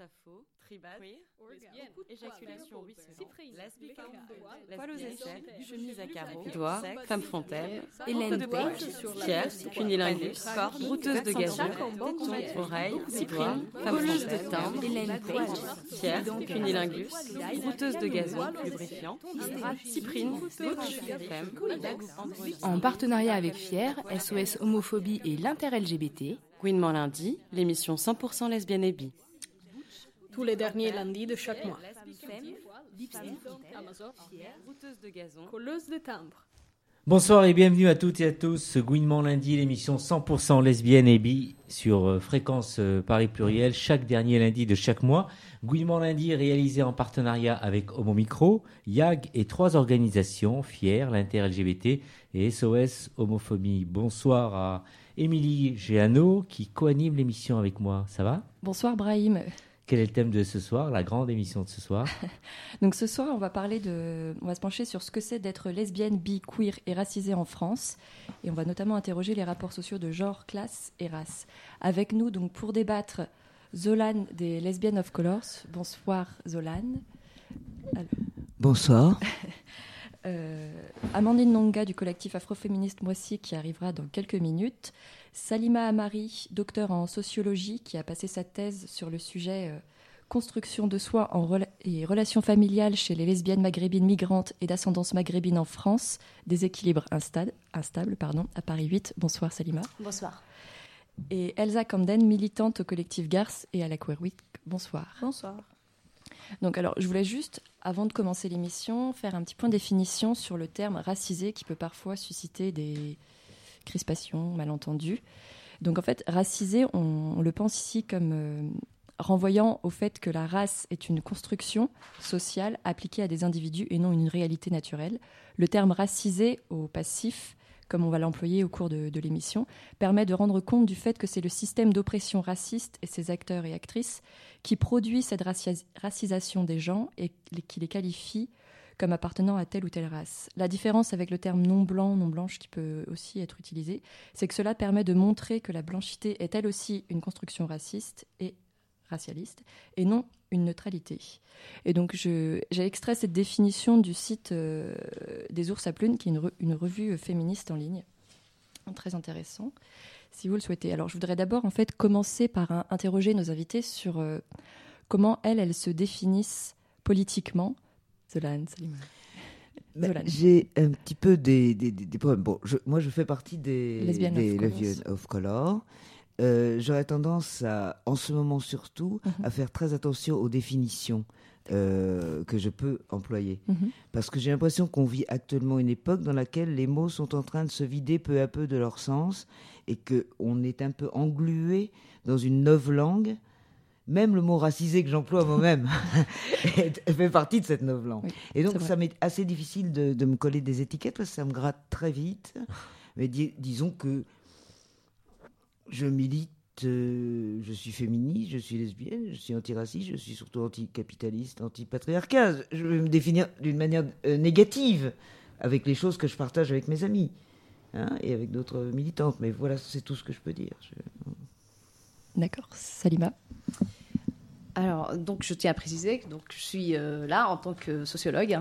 Sappho, Tribad, éjaculation ruisselante, lesbique, poil aux aisselles, chemise à carreaux, doigts, femme fontaine, Hélène Page, fière, cunilingus, corde, brouteuse de gazon, téton, oreille, cyprine, femme Voleuse de timbre, Hélène Page, fière, cunilingus, brouteuse de gazon, lubrifiant, cyprine, butch, femme, En partenariat avec Fier, SOS Homophobie et l'Inter-LGBT, Gouinement lundi, l'émission 100% lesbienne et bi. Tous les derniers lundis de chaque mois. Bonsoir et bienvenue à toutes et à tous. Gouinement lundi, l'émission 100% lesbienne et bi sur euh, fréquence euh, Paris Pluriel, chaque dernier lundi de chaque mois. Gouinement lundi réalisé en partenariat avec Homo Micro, YAG et trois organisations, FIER, l'Inter-LGBT et SOS Homophobie. Bonsoir à Émilie Géano qui coanime l'émission avec moi. Ça va? Bonsoir Brahim. Quel est le thème de ce soir, la grande émission de ce soir? Donc ce soir, on va parler de, on va se pencher sur ce que c'est d'être lesbienne, bi, queer et racisée en France, et on va notamment interroger les rapports sociaux de genre, classe et race. Avec nous, donc pour débattre, Zolan des Lesbiennes of Colors. Bonsoir Zolan. Bonsoir. Euh, Amandine Nonga du collectif afroféministe Moissy qui arrivera dans quelques minutes. Salima Amari, docteur en sociologie, qui a passé sa thèse sur le sujet euh, construction de soi en rela- et relations familiales chez les lesbiennes maghrébines migrantes et d'ascendance maghrébine en France, déséquilibre instable, instable pardon, à Paris 8. Bonsoir Salima. Bonsoir. Et Elsa Camden, militante au collectif Garce et à la Queer Week. Bonsoir. Bonsoir. Donc alors, je voulais juste, avant de commencer l'émission, faire un petit point de définition sur le terme racisé qui peut parfois susciter des crispations, malentendus. Donc en fait, racisé, on, le pense ici comme euh, renvoyant au fait que la race est une construction sociale appliquée à des individus et non une réalité naturelle. Le terme racisé au passif, comme on va l'employer au cours de, l'émission, permet de rendre compte du fait que c'est le système d'oppression raciste et ses acteurs et actrices qui produit cette racisation des gens et qui les qualifie comme appartenant à telle ou telle race. La différence avec le terme non blanc, non blanche qui peut aussi être utilisé, c'est que cela permet de montrer que la blanchité est elle aussi une construction raciste et racialiste et non une neutralité. Et donc j'ai extrait cette définition du site euh, des ours à plumes, qui est une, re- une revue féministe en ligne. Très intéressant, si vous le souhaitez. Alors je voudrais d'abord en fait commencer par interroger nos invités sur euh, comment elles se définissent politiquement. Zolan, Salima. Mais Zolan. J'ai un petit peu des, des, des- des problèmes. Bon, je- moi, je fais partie des Lesbiennes des of color. Euh, J'aurais tendance, à, en ce moment surtout, Mhm. à faire très attention aux définitions euh, que je peux employer. Mhm. Parce que j'ai l'impression qu'on vit actuellement une époque dans laquelle les mots sont en train de se vider peu à peu de leur sens et qu'on est un peu englué dans une neuve langue. Même le mot racisé que j'emploie moi-même fait partie de cette neuve langue. Oui, et donc, ça m'est assez difficile de, de me coller des étiquettes parce que ça me gratte très vite. Mais di- disons que je milite, euh, je suis féministe, je suis lesbienne, je suis antiraciste, je suis surtout anticapitaliste, antipatriarcat. Je vais me définir d'une manière euh, négative avec les choses que je partage avec mes amis hein, et avec d'autres militantes. Mais voilà, c'est tout ce que je peux dire. Je- D'accord, Salima? Alors, donc, je tiens à préciser que donc, je suis euh, là en tant que sociologue.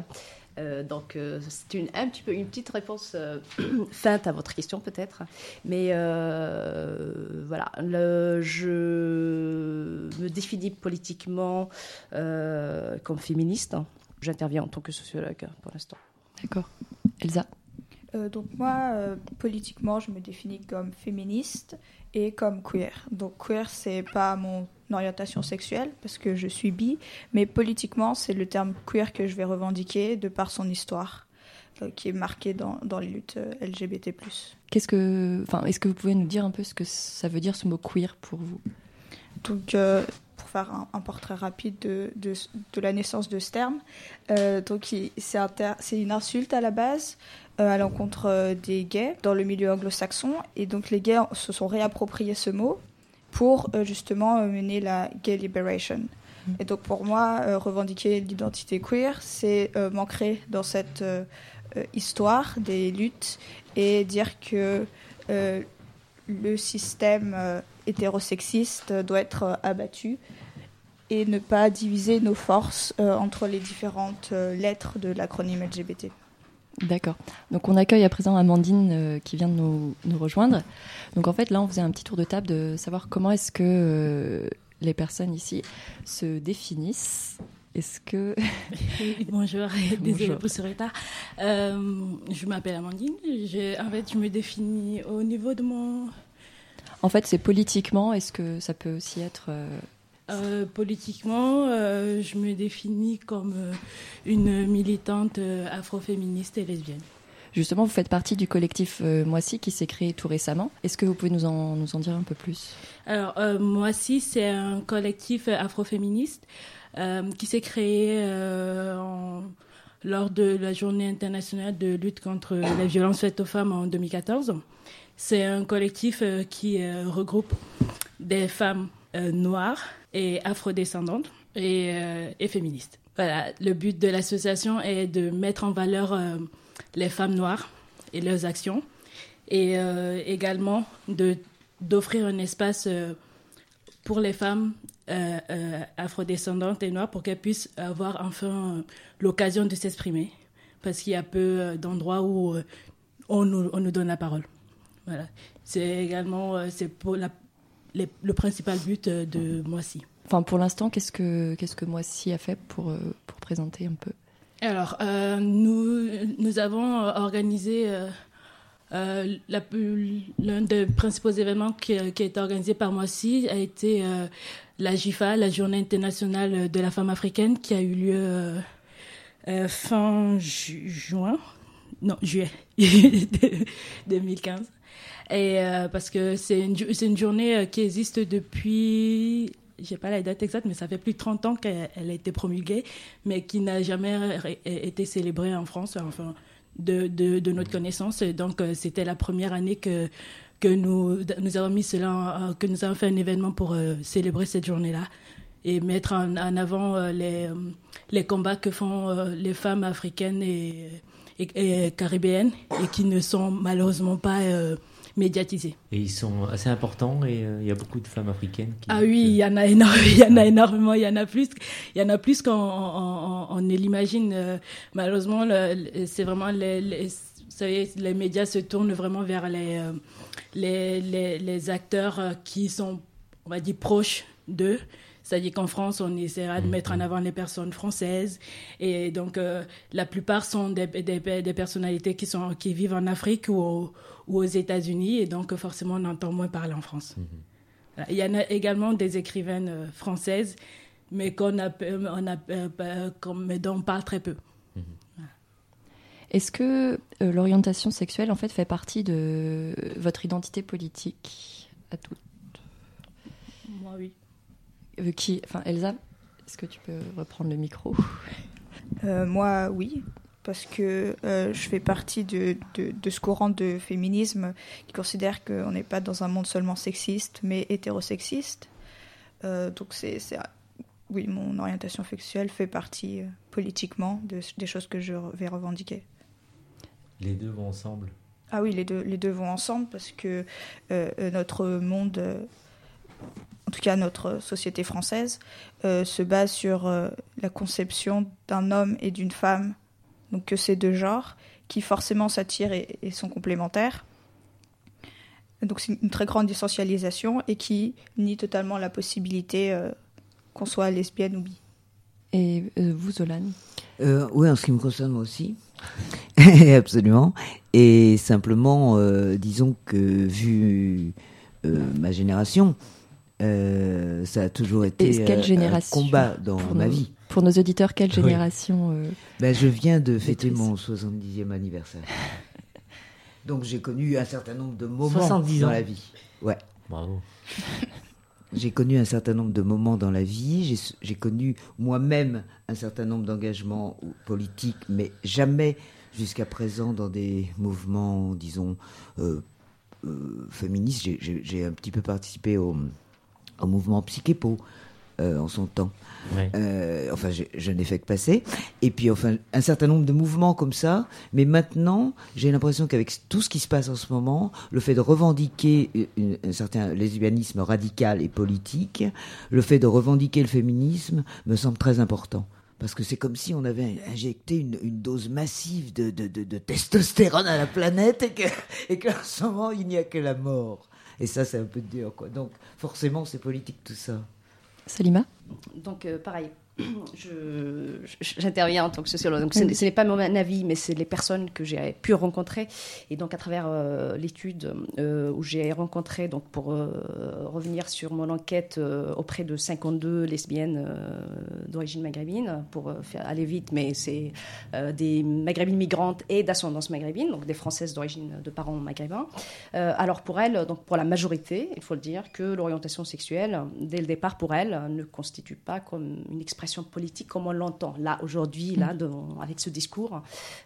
Euh, donc, euh, c'est une, un petit peu une petite réponse euh, feinte à votre question, peut-être. Mais euh, voilà, le, je me définis politiquement euh, comme féministe. J'interviens en tant que sociologue pour l'instant. D'accord. Elsa? Euh, donc moi, euh, politiquement, je me définis comme féministe et comme queer. Donc queer, c'est pas mon orientation sexuelle parce que je suis bi, mais politiquement, c'est le terme queer que je vais revendiquer de par son histoire, euh, qui est marquée dans, dans les luttes euh, LGBT+. Qu'est-ce que, enfin, est-ce que vous pouvez nous dire un peu ce que ça veut dire ce mot queer pour vous? Donc, euh, pour faire un, un portrait rapide de, de, de la naissance de ce terme, euh, donc c'est un c'est une insulte à la base euh, à l'encontre des gays dans le milieu anglo-saxon, et donc les gays se sont réappropriés ce mot pour euh, justement euh, mener la gay liberation. Et donc pour moi, euh, revendiquer l'identité queer, c'est m'ancrer dans cette histoire des luttes et dire que le système hétérosexiste doit être abattu et ne pas diviser nos forces entre les différentes lettres de l'acronyme LGBT. D'accord. Donc on accueille à présent Amandine qui vient de nous, nous, rejoindre. Donc en fait là on faisait un petit tour de table de savoir comment est-ce que les personnes ici se définissent est-ce que. Bonjour, désolée pour ce retard. Euh, je m'appelle Amandine. Je, en fait, je me définis au niveau de mon. En fait, c'est politiquement. Est-ce que ça peut aussi être. Euh, euh, politiquement, je me définis comme une militante afroféministe et lesbienne. Justement, vous faites partie du collectif Moissy qui s'est créé tout récemment. Est-ce que vous pouvez nous en, nous en dire un peu plus? Alors, Moissy, c'est un collectif afroféministe euh, qui s'est créé euh, lors de la journée internationale de lutte contre la violence faite aux femmes en 2014. C'est un collectif euh, qui regroupe des femmes noires et afrodescendantes et, et, féministes. Voilà, le but de l'association est de mettre en valeur les femmes noires et leurs actions et également de d'offrir un espace pour les femmes euh, euh, afrodescendantes et noires pour qu'elles puissent avoir enfin l'occasion de s'exprimer. Parce qu'il y a peu euh, d'endroits où on nous, on nous, donne la parole. Voilà. C'est également c'est pour la, le principal but de Moissy. Enfin, pour l'instant, qu'est-ce que, qu'est-ce que Moissy a fait pour, pour présenter un peu? Alors, nous, nous avons organisé euh, l'un des principaux événements qui, a été organisé par Moissy a été euh, la JIFA, la Journée internationale de la femme africaine, qui a eu lieu euh, fin juin, non, juillet 2015. Et parce que c'est une, journée qui existe depuis, j'ai pas la date exacte, mais ça fait plus de 30 ans qu'elle a été promulguée, mais qui n'a jamais été célébrée en France. Enfin, de, notre connaissance. donc, euh, c'était la première année que, que nous, nous avons mis que nous avons fait un événement pour euh, célébrer cette journée-là et mettre en, avant euh, les, les combats que font les femmes africaines et, caribéennes et qui ne sont malheureusement pas médiatisés. Et ils sont assez importants et il y a beaucoup de femmes africaines qui... Ah oui, il y en a énormément, il y en a énormément, il y en a plus, il y en a plus qu'on on, ne l'imagine. malheureusement, c'est vraiment les, les, savez, les médias se tournent vraiment vers les, les, les, les acteurs qui sont, on va dire, proches d'eux. C'est-à-dire qu'en France, on essaiera de mettre en mm. avant les personnes françaises. Et donc, la plupart sont des, des, des, personnalités qui, sont, qui vivent en Afrique ou, ou aux États-Unis, et donc forcément on entend moins parler en France. Mhm. Il y en a également des écrivaines euh, françaises, mais qu'on a, on a, euh, dont on parle très peu. Mhm. Est-ce que euh, l'orientation sexuelle en fait fait partie de votre identité politique à toutes? Moi oui. Qui, enfin Elsa, est-ce que tu peux reprendre le micro? Moi oui parce que euh, je fais partie de, de, ce courant de féminisme qui considère qu'on n'est pas dans un monde seulement sexiste, mais hétérosexiste. Euh, donc c'est, oui, mon orientation sexuelle fait partie euh, politiquement de, des choses que je vais revendiquer. Les deux vont ensemble? Ah oui, les deux, les deux vont ensemble parce que notre monde, en tout cas notre société française, se base sur la conception d'un homme et d'une femme donc que ces deux genres, qui forcément s'attirent et, sont complémentaires. Donc c'est une très grande essentialisation et qui nie totalement la possibilité euh, qu'on soit lesbienne ou bi. Et euh, vous, Zolan? Euh, Oui, en ce qui me concerne moi aussi. Absolument. Et simplement, disons que vu ma génération, ça a toujours été un combat dans ma vie. Pour nos auditeurs, quelle génération euh, ben, Je viens de fêter mon 70e anniversaire. Donc j'ai connu un certain nombre de moments dans la vie. Ouais. Bravo. J'ai connu un certain nombre de moments dans la vie. J'ai connu moi-même un certain nombre d'engagements politiques, mais jamais jusqu'à présent dans des mouvements, disons, euh, euh, féministes. J'ai un petit peu participé au, au mouvement Psychépo, en son temps. enfin, je, n'ai fait que passer. Et puis, enfin, un certain nombre de mouvements comme ça. Mais maintenant, j'ai l'impression qu'avec tout ce qui se passe en ce moment, le fait de revendiquer un certain lesbianisme radical et politique, le fait de revendiquer le féminisme, me semble très important parce que c'est comme si on avait injecté une, dose massive de, de, testostérone à la planète et qu'en et ce moment, il n'y a que la mort. Et ça, c'est un peu dur. Quoi. Donc, forcément, c'est politique tout ça. Salima? Donc, euh, pareil, j'interviens en tant que sociologue. Donc, ce n'est pas mon avis, mais c'est les personnes que j'ai pu rencontrer. Et donc, à travers euh, l'étude euh, où j'ai rencontré, donc pour euh, revenir sur mon enquête auprès de 52 lesbiennes d'origine maghrébine, pour aller vite, mais c'est des maghrébines migrantes et d'ascendance maghrébine, donc des françaises d'origine de parents maghrébins. alors, pour elles, donc pour la majorité, il faut le dire, que l'orientation sexuelle, dès le départ, pour elles, ne constitue pas comme une expression politique comme on l'entend là aujourd'hui, là, mm. avec ce discours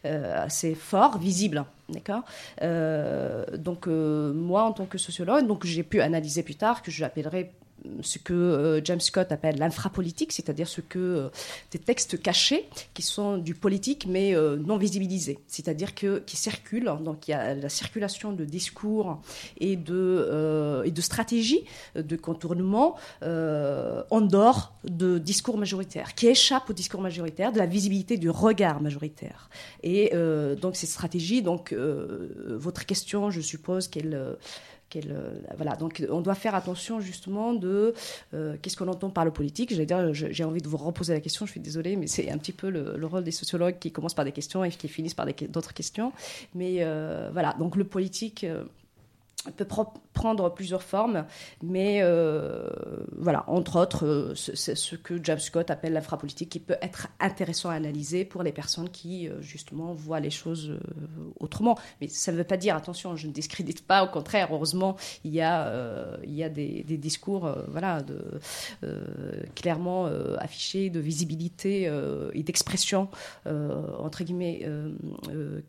euh, assez fort, visible. D'accord euh, Donc, euh, moi, en tant que sociologue, donc j'ai pu analyser plus tard que j'appellerais ce que euh, James Scott appelle l'infrapolitique, c'est-à-dire ce que euh, des textes cachés qui sont du politique mais euh, non visibilisés, c'est-à-dire que qui circulent. Donc il y a la circulation de discours et de et de stratégies de contournement en dehors de discours majoritaires, qui échappent au discours majoritaire, de la visibilité du regard majoritaire. Et donc ces stratégies, donc votre question, je suppose qu'elle voilà, donc on doit faire attention justement de euh, qu'est-ce qu'on entend par le politique. j'ai envie de vous reposer la question, je suis désolée, mais c'est un petit peu le, rôle des sociologues qui commencent par des questions et qui finissent par d'autres questions. Mais euh, voilà, donc le politique peut prendre plusieurs formes, mais euh, voilà, entre autres, euh, c'est ce que James Scott appelle l'infrapolitique, qui peut être intéressant à analyser pour les personnes qui, euh, justement, voient les choses autrement. Mais ça ne veut pas dire, attention, je ne discrédite pas, au contraire, heureusement, il y a, il y a des, discours voilà, de, clairement affichés, de visibilité et d'expression, entre guillemets,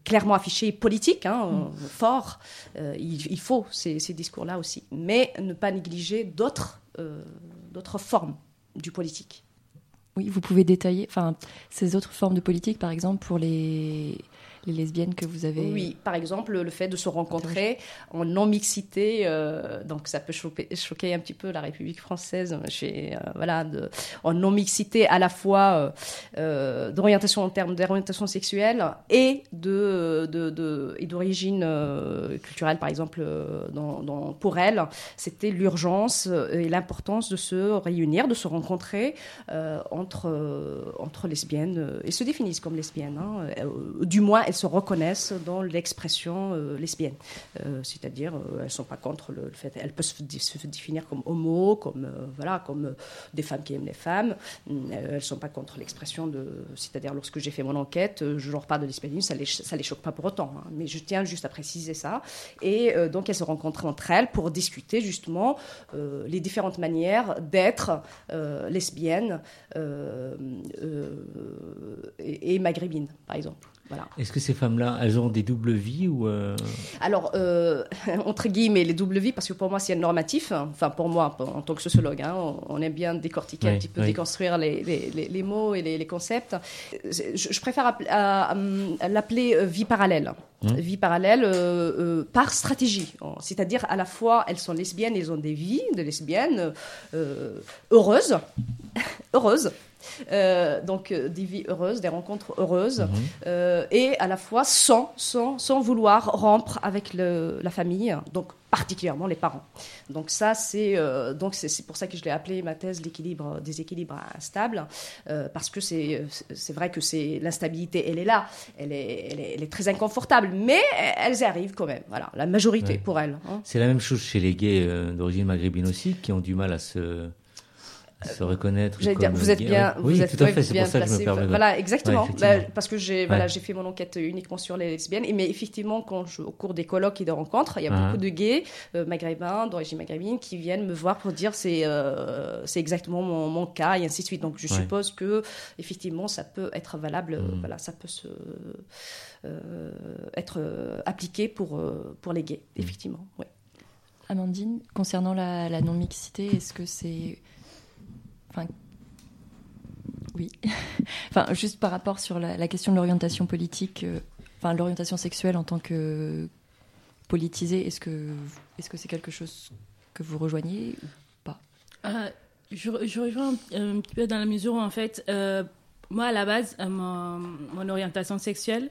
clairement affichés, politiques, hein, mm. forts. Il, il faut ces, discours-là aussi, mais ne pas négliger d'autres euh, d'autres formes du politique. Oui, vous pouvez détailler ces autres formes de politique, par exemple, pour les, les lesbiennes que vous avez Oui, par exemple, le fait de se rencontrer en non-mixité, euh, donc ça peut choquer, un petit peu la République française, chez, euh, voilà, de, en non-mixité à la fois euh, d'orientation en termes d'orientation sexuelle et de, de, et d'origine culturelle, par exemple, dans, pour elle, c'était l'urgence et l'importance de se réunir, de se rencontrer entre, entre lesbiennes, et se définissent comme lesbiennes, hein, du moins se reconnaissent dans l'expression euh, lesbienne. Euh, c'est-à-dire, euh, elles ne sont pas contre le, fait, elles peuvent se, définir comme homo, comme, voilà, comme des femmes qui aiment les femmes. elles ne sont pas contre l'expression de. C'est-à-dire, lorsque j'ai fait mon enquête, je leur parle de lesbianisme, ça ne les, choque pas pour autant. Hein. mais je tiens juste à préciser ça. Et donc, elles se rencontrent entre elles pour discuter justement les différentes manières d'être lesbienne et maghrébine, par exemple. Est-ce que ces femmes-là, elles ont des doubles vies ou euh, Alors, euh, entre guillemets, les doubles vies, parce que pour moi, c'est normatif. Hein. Enfin, pour moi, en tant que sociologue, hein, on aime bien décortiquer un petit peu, déconstruire les, les, mots et les, concepts. Je, préfère l'appeler euh, vie parallèle. Mmh. Vie parallèle par stratégie. C'est-à-dire, à la fois, elles sont lesbiennes, elles ont des vies de lesbiennes heureuses. heureuses euh, donc euh, des vies heureuses, des rencontres heureuses, mhm. euh, et à la fois sans, sans, sans vouloir rompre avec le, la famille, donc particulièrement les parents. Donc ça, c'est donc c'est pour ça que je l'ai appelé ma thèse l'équilibre des équilibres instables, parce que c'est c'est vrai que c'est l'instabilité, elle est là, elle est, elle est, très inconfortable, mais elles y arrivent quand même. Voilà, la majorité pour elles. Hein. C'est la même chose chez les gays d'origine maghrébine aussi, qui ont du mal à se se reconnaître. J'allais dire, vous êtes bien, oui, vous êtes tout à fait, c'est pour ça que je me permets. Voilà, exactement, bah, parce que j'ai, voilà, j'ai fait mon enquête uniquement sur les lesbiennes, et mais effectivement, quand je, au cours des colloques et des rencontres, il y a beaucoup de gays euh, maghrébins, d'origine maghrébine, qui viennent me voir pour dire c'est, euh, c'est exactement mon, mon, cas et ainsi de suite. Donc je suppose que effectivement, ça peut être valable, mm. voilà, ça peut se euh, être appliqué pour pour les gays, mm. effectivement. Amandine, concernant la, la non-mixité, est-ce que c'est oui. enfin, juste par rapport sur la, question de l'orientation politique, euh, enfin l'orientation sexuelle en tant que politisée, est-ce que est-ce que c'est quelque chose que vous rejoignez ou pas? Euh, je, rejoins un, petit peu dans la mesure où en fait, euh, moi à la base, mon, mon orientation sexuelle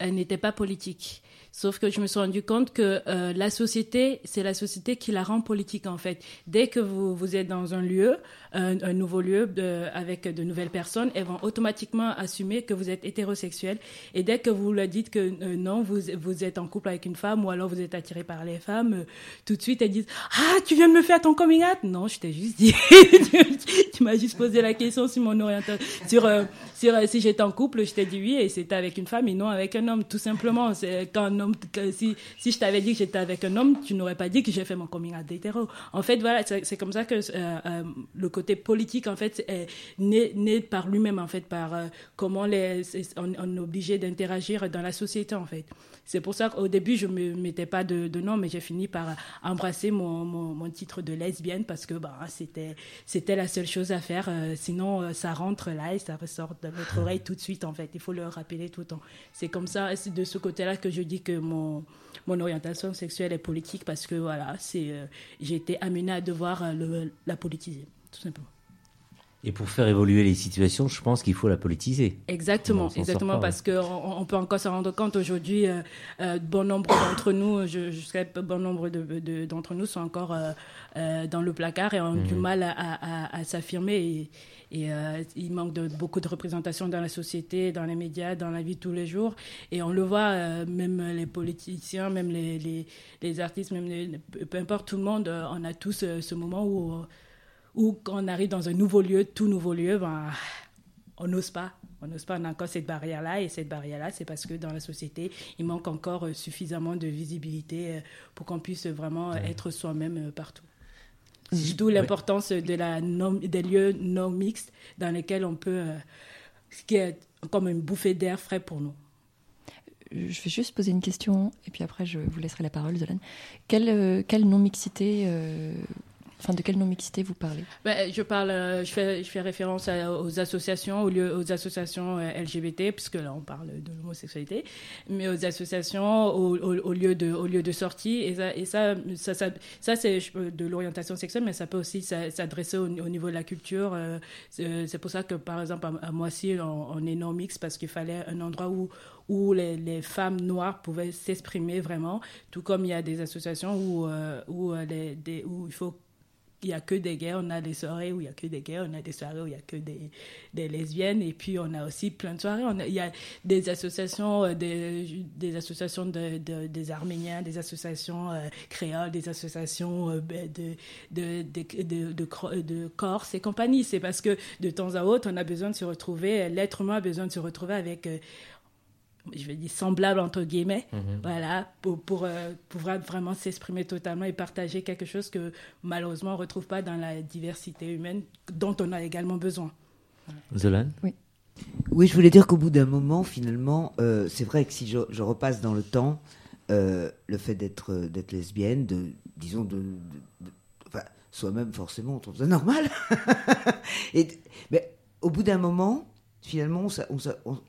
n'était pas politique. Sauf que je me suis rendu compte que euh, la société, c'est la société qui la rend politique en fait. Dès que vous, vous êtes dans un lieu, un, nouveau lieu de, avec de nouvelles personnes, elles vont automatiquement assumer que vous êtes hétérosexuel. Et dès que vous leur dites que euh, non, vous, vous êtes en couple avec une femme ou alors vous êtes attiré par les femmes, euh, tout de suite elles disent Ah, tu viens de me faire ton coming out Non, je t'ai juste dit, tu m'as juste posé la question sur mon orientation, sur, sur si j'étais en couple, je t'ai dit oui et c'était avec une femme et non avec un homme, tout simplement. C'est quand un si, si je t'avais dit que j'étais avec un homme, tu n'aurais pas dit que j'ai fait mon coming out d'hétéro. En fait, voilà, c'est comme ça que euh, euh, le côté politique, en fait, est né, par lui-même, en fait, par euh, comment on, est obligé d'interagir dans la société, en fait. C'est pour ça qu'au début, je me mettais pas de, nom, mais j'ai fini par embrasser mon, mon, titre de lesbienne parce que bah, c'était, c'était la seule chose à faire. sinon, ça rentre là et ça ressort de votre oreille tout de suite, en fait. Il faut le rappeler tout le temps. C'est comme ça, c'est de ce côté-là que je dis que mon, mon orientation sexuelle est politique parce que voilà, c'est, euh, j'ai été amenée à devoir euh, la politiser, tout simplement. Et pour faire évoluer les situations, je pense qu'il faut la politiser. Exactement, exactement, parce qu'on on peut encore se rendre compte aujourd'hui, euh, bon nombre d'entre nous, je, jusqu'à bon nombre de, d'entre nous sont encore dans le placard et ont du mhm. mal à, à, à s'affirmer. Et, et euh, il manque de, beaucoup de représentation dans la société, dans les médias, dans la vie de tous les jours. Et on le voit, euh, même les politiciens, même les, les, les artistes, même peu importe tout le monde, euh, on a tous ce moment où, où quand on arrive dans un nouveau lieu, tout nouveau lieu, ben, on n'ose pas. On n'ose pas, on a encore cette barrière-là. Et cette barrière-là, c'est parce que dans la société, il manque encore suffisamment de visibilité pour qu'on puisse vraiment être soi-même partout. D'où l'importance de la des lieux non mixtes dans lesquels on peut, euh, ce qui est comme une bouffée d'air frais pour nous. Je vais juste poser une question et puis après je vous laisserai la parole, Zolan. Quelle, euh, quelle non-mixité euh, De quelle non-mixité vous parlez? Ben, Je parle, euh, je fais, je fais référence aux associations, aux, lieux, aux associations euh, LGBT, puisque là on parle de l'homosexualité, mais aux associations, au, au, lieu de, au lieu de sortie. Et ça, et ça, ça, ça, c'est de l'orientation sexuelle, mais ça peut aussi s'adresser au, niveau de la culture. Euh, c'est pour ça que, par exemple, à, moi aussi, on, est non-mix parce qu'il fallait un endroit où, où les, femmes noires pouvaient s'exprimer vraiment, tout comme il y a des associations où, où il faut il n'y a que des gays, on a des soirées où il n'y a que des gays, on a des soirées où il n'y a que des, lesbiennes, et puis on a aussi plein de soirées. Il y a des associations, euh, des, associations de, des Arméniens, des associations euh, créoles, des associations euh, de, de, de, Corse et compagnie. C'est parce que de temps à autre, on a besoin de se retrouver, l'être humain a besoin de se retrouver avec je vais dire semblable entre guillemets, mhm. voilà, pour, pour euh, pouvoir vraiment s'exprimer totalement et partager quelque chose que malheureusement on ne retrouve pas dans la diversité humaine dont on a également besoin. Zolan Oui. Oui, je voulais dire qu'au bout d'un moment, finalement, euh, c'est vrai que si je, je, repasse dans le temps, euh, le fait d'être d'être lesbienne, de disons de, enfin, soi-même forcément, on trouve ça normal. et, mais au bout d'un moment, finalement,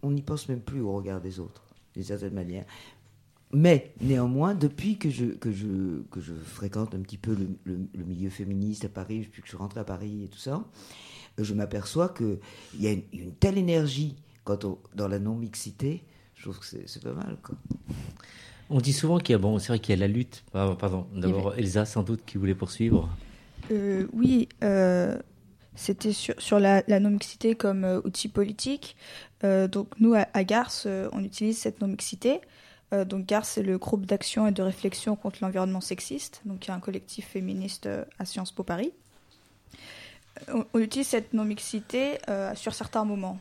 on n'y pense même plus au regard des autres, d'une certaine manière. Mais néanmoins, depuis que je, que je, que je fréquente un petit peu le, milieu féministe à Paris, depuis que je suis rentrée à Paris et tout ça, je m'aperçois qu'il y a une, telle énergie quand dans la non-mixité, je trouve que c'est pas mal. Quoi. On dit souvent qu'il y a, bon, c'est vrai qu'il y a la lutte. Pardon, d'abord Elsa, sans doute, qui voulait poursuivre. Euh, oui, euh, c'était sur, la, non-mixité comme euh, outil politique. Euh, donc nous, à, à Garce, euh, on utilise cette non-mixité. donc Garce, c'est le groupe d'action et de réflexion contre l'environnement sexiste. Donc il y a un collectif féministe à Sciences Po Paris. On, utilise cette non-mixité sur certains moments.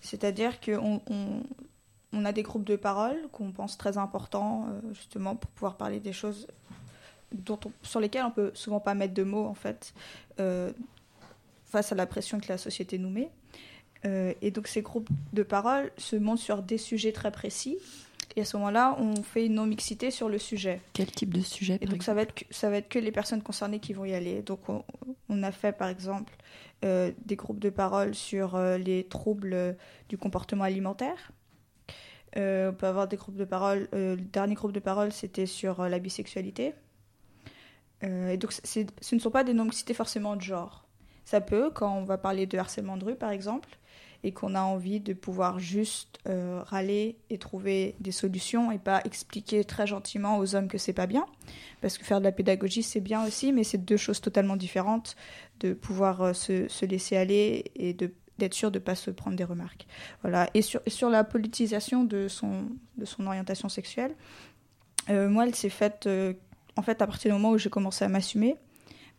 C'est-à-dire qu'on on, on, a des groupes de parole qu'on pense très importants, justement, pour pouvoir parler des choses dont sur lesquelles on peut souvent pas mettre de mots, en fait face à la pression que la société nous met. Euh, et donc ces groupes de parole se montent sur des sujets très précis. Et à ce moment-là, on fait une non-mixité sur le sujet. Quel type de sujet Et donc ça va, être que, ça va être que les personnes concernées qui vont y aller. Donc on, a fait par exemple euh, des groupes de parole sur euh, les troubles du comportement alimentaire. On peut avoir des groupes de parole. le dernier groupe de parole, c'était sur la bisexualité. et donc ce ne sont pas des non-mixités forcément de genre. Ça peut, quand on va parler de harcèlement de rue par exemple, et qu'on a envie de pouvoir juste euh, râler et trouver des solutions et pas expliquer très gentiment aux hommes que c'est pas bien. Parce que faire de la pédagogie, c'est bien aussi, mais c'est deux choses totalement différentes de pouvoir euh, se, se, laisser aller et de d'être sûr de ne pas se prendre des remarques. Voilà. Et sur, sur la politisation de son, de son orientation sexuelle, euh, moi, elle s'est faite en fait à partir du moment où j'ai commencé à m'assumer,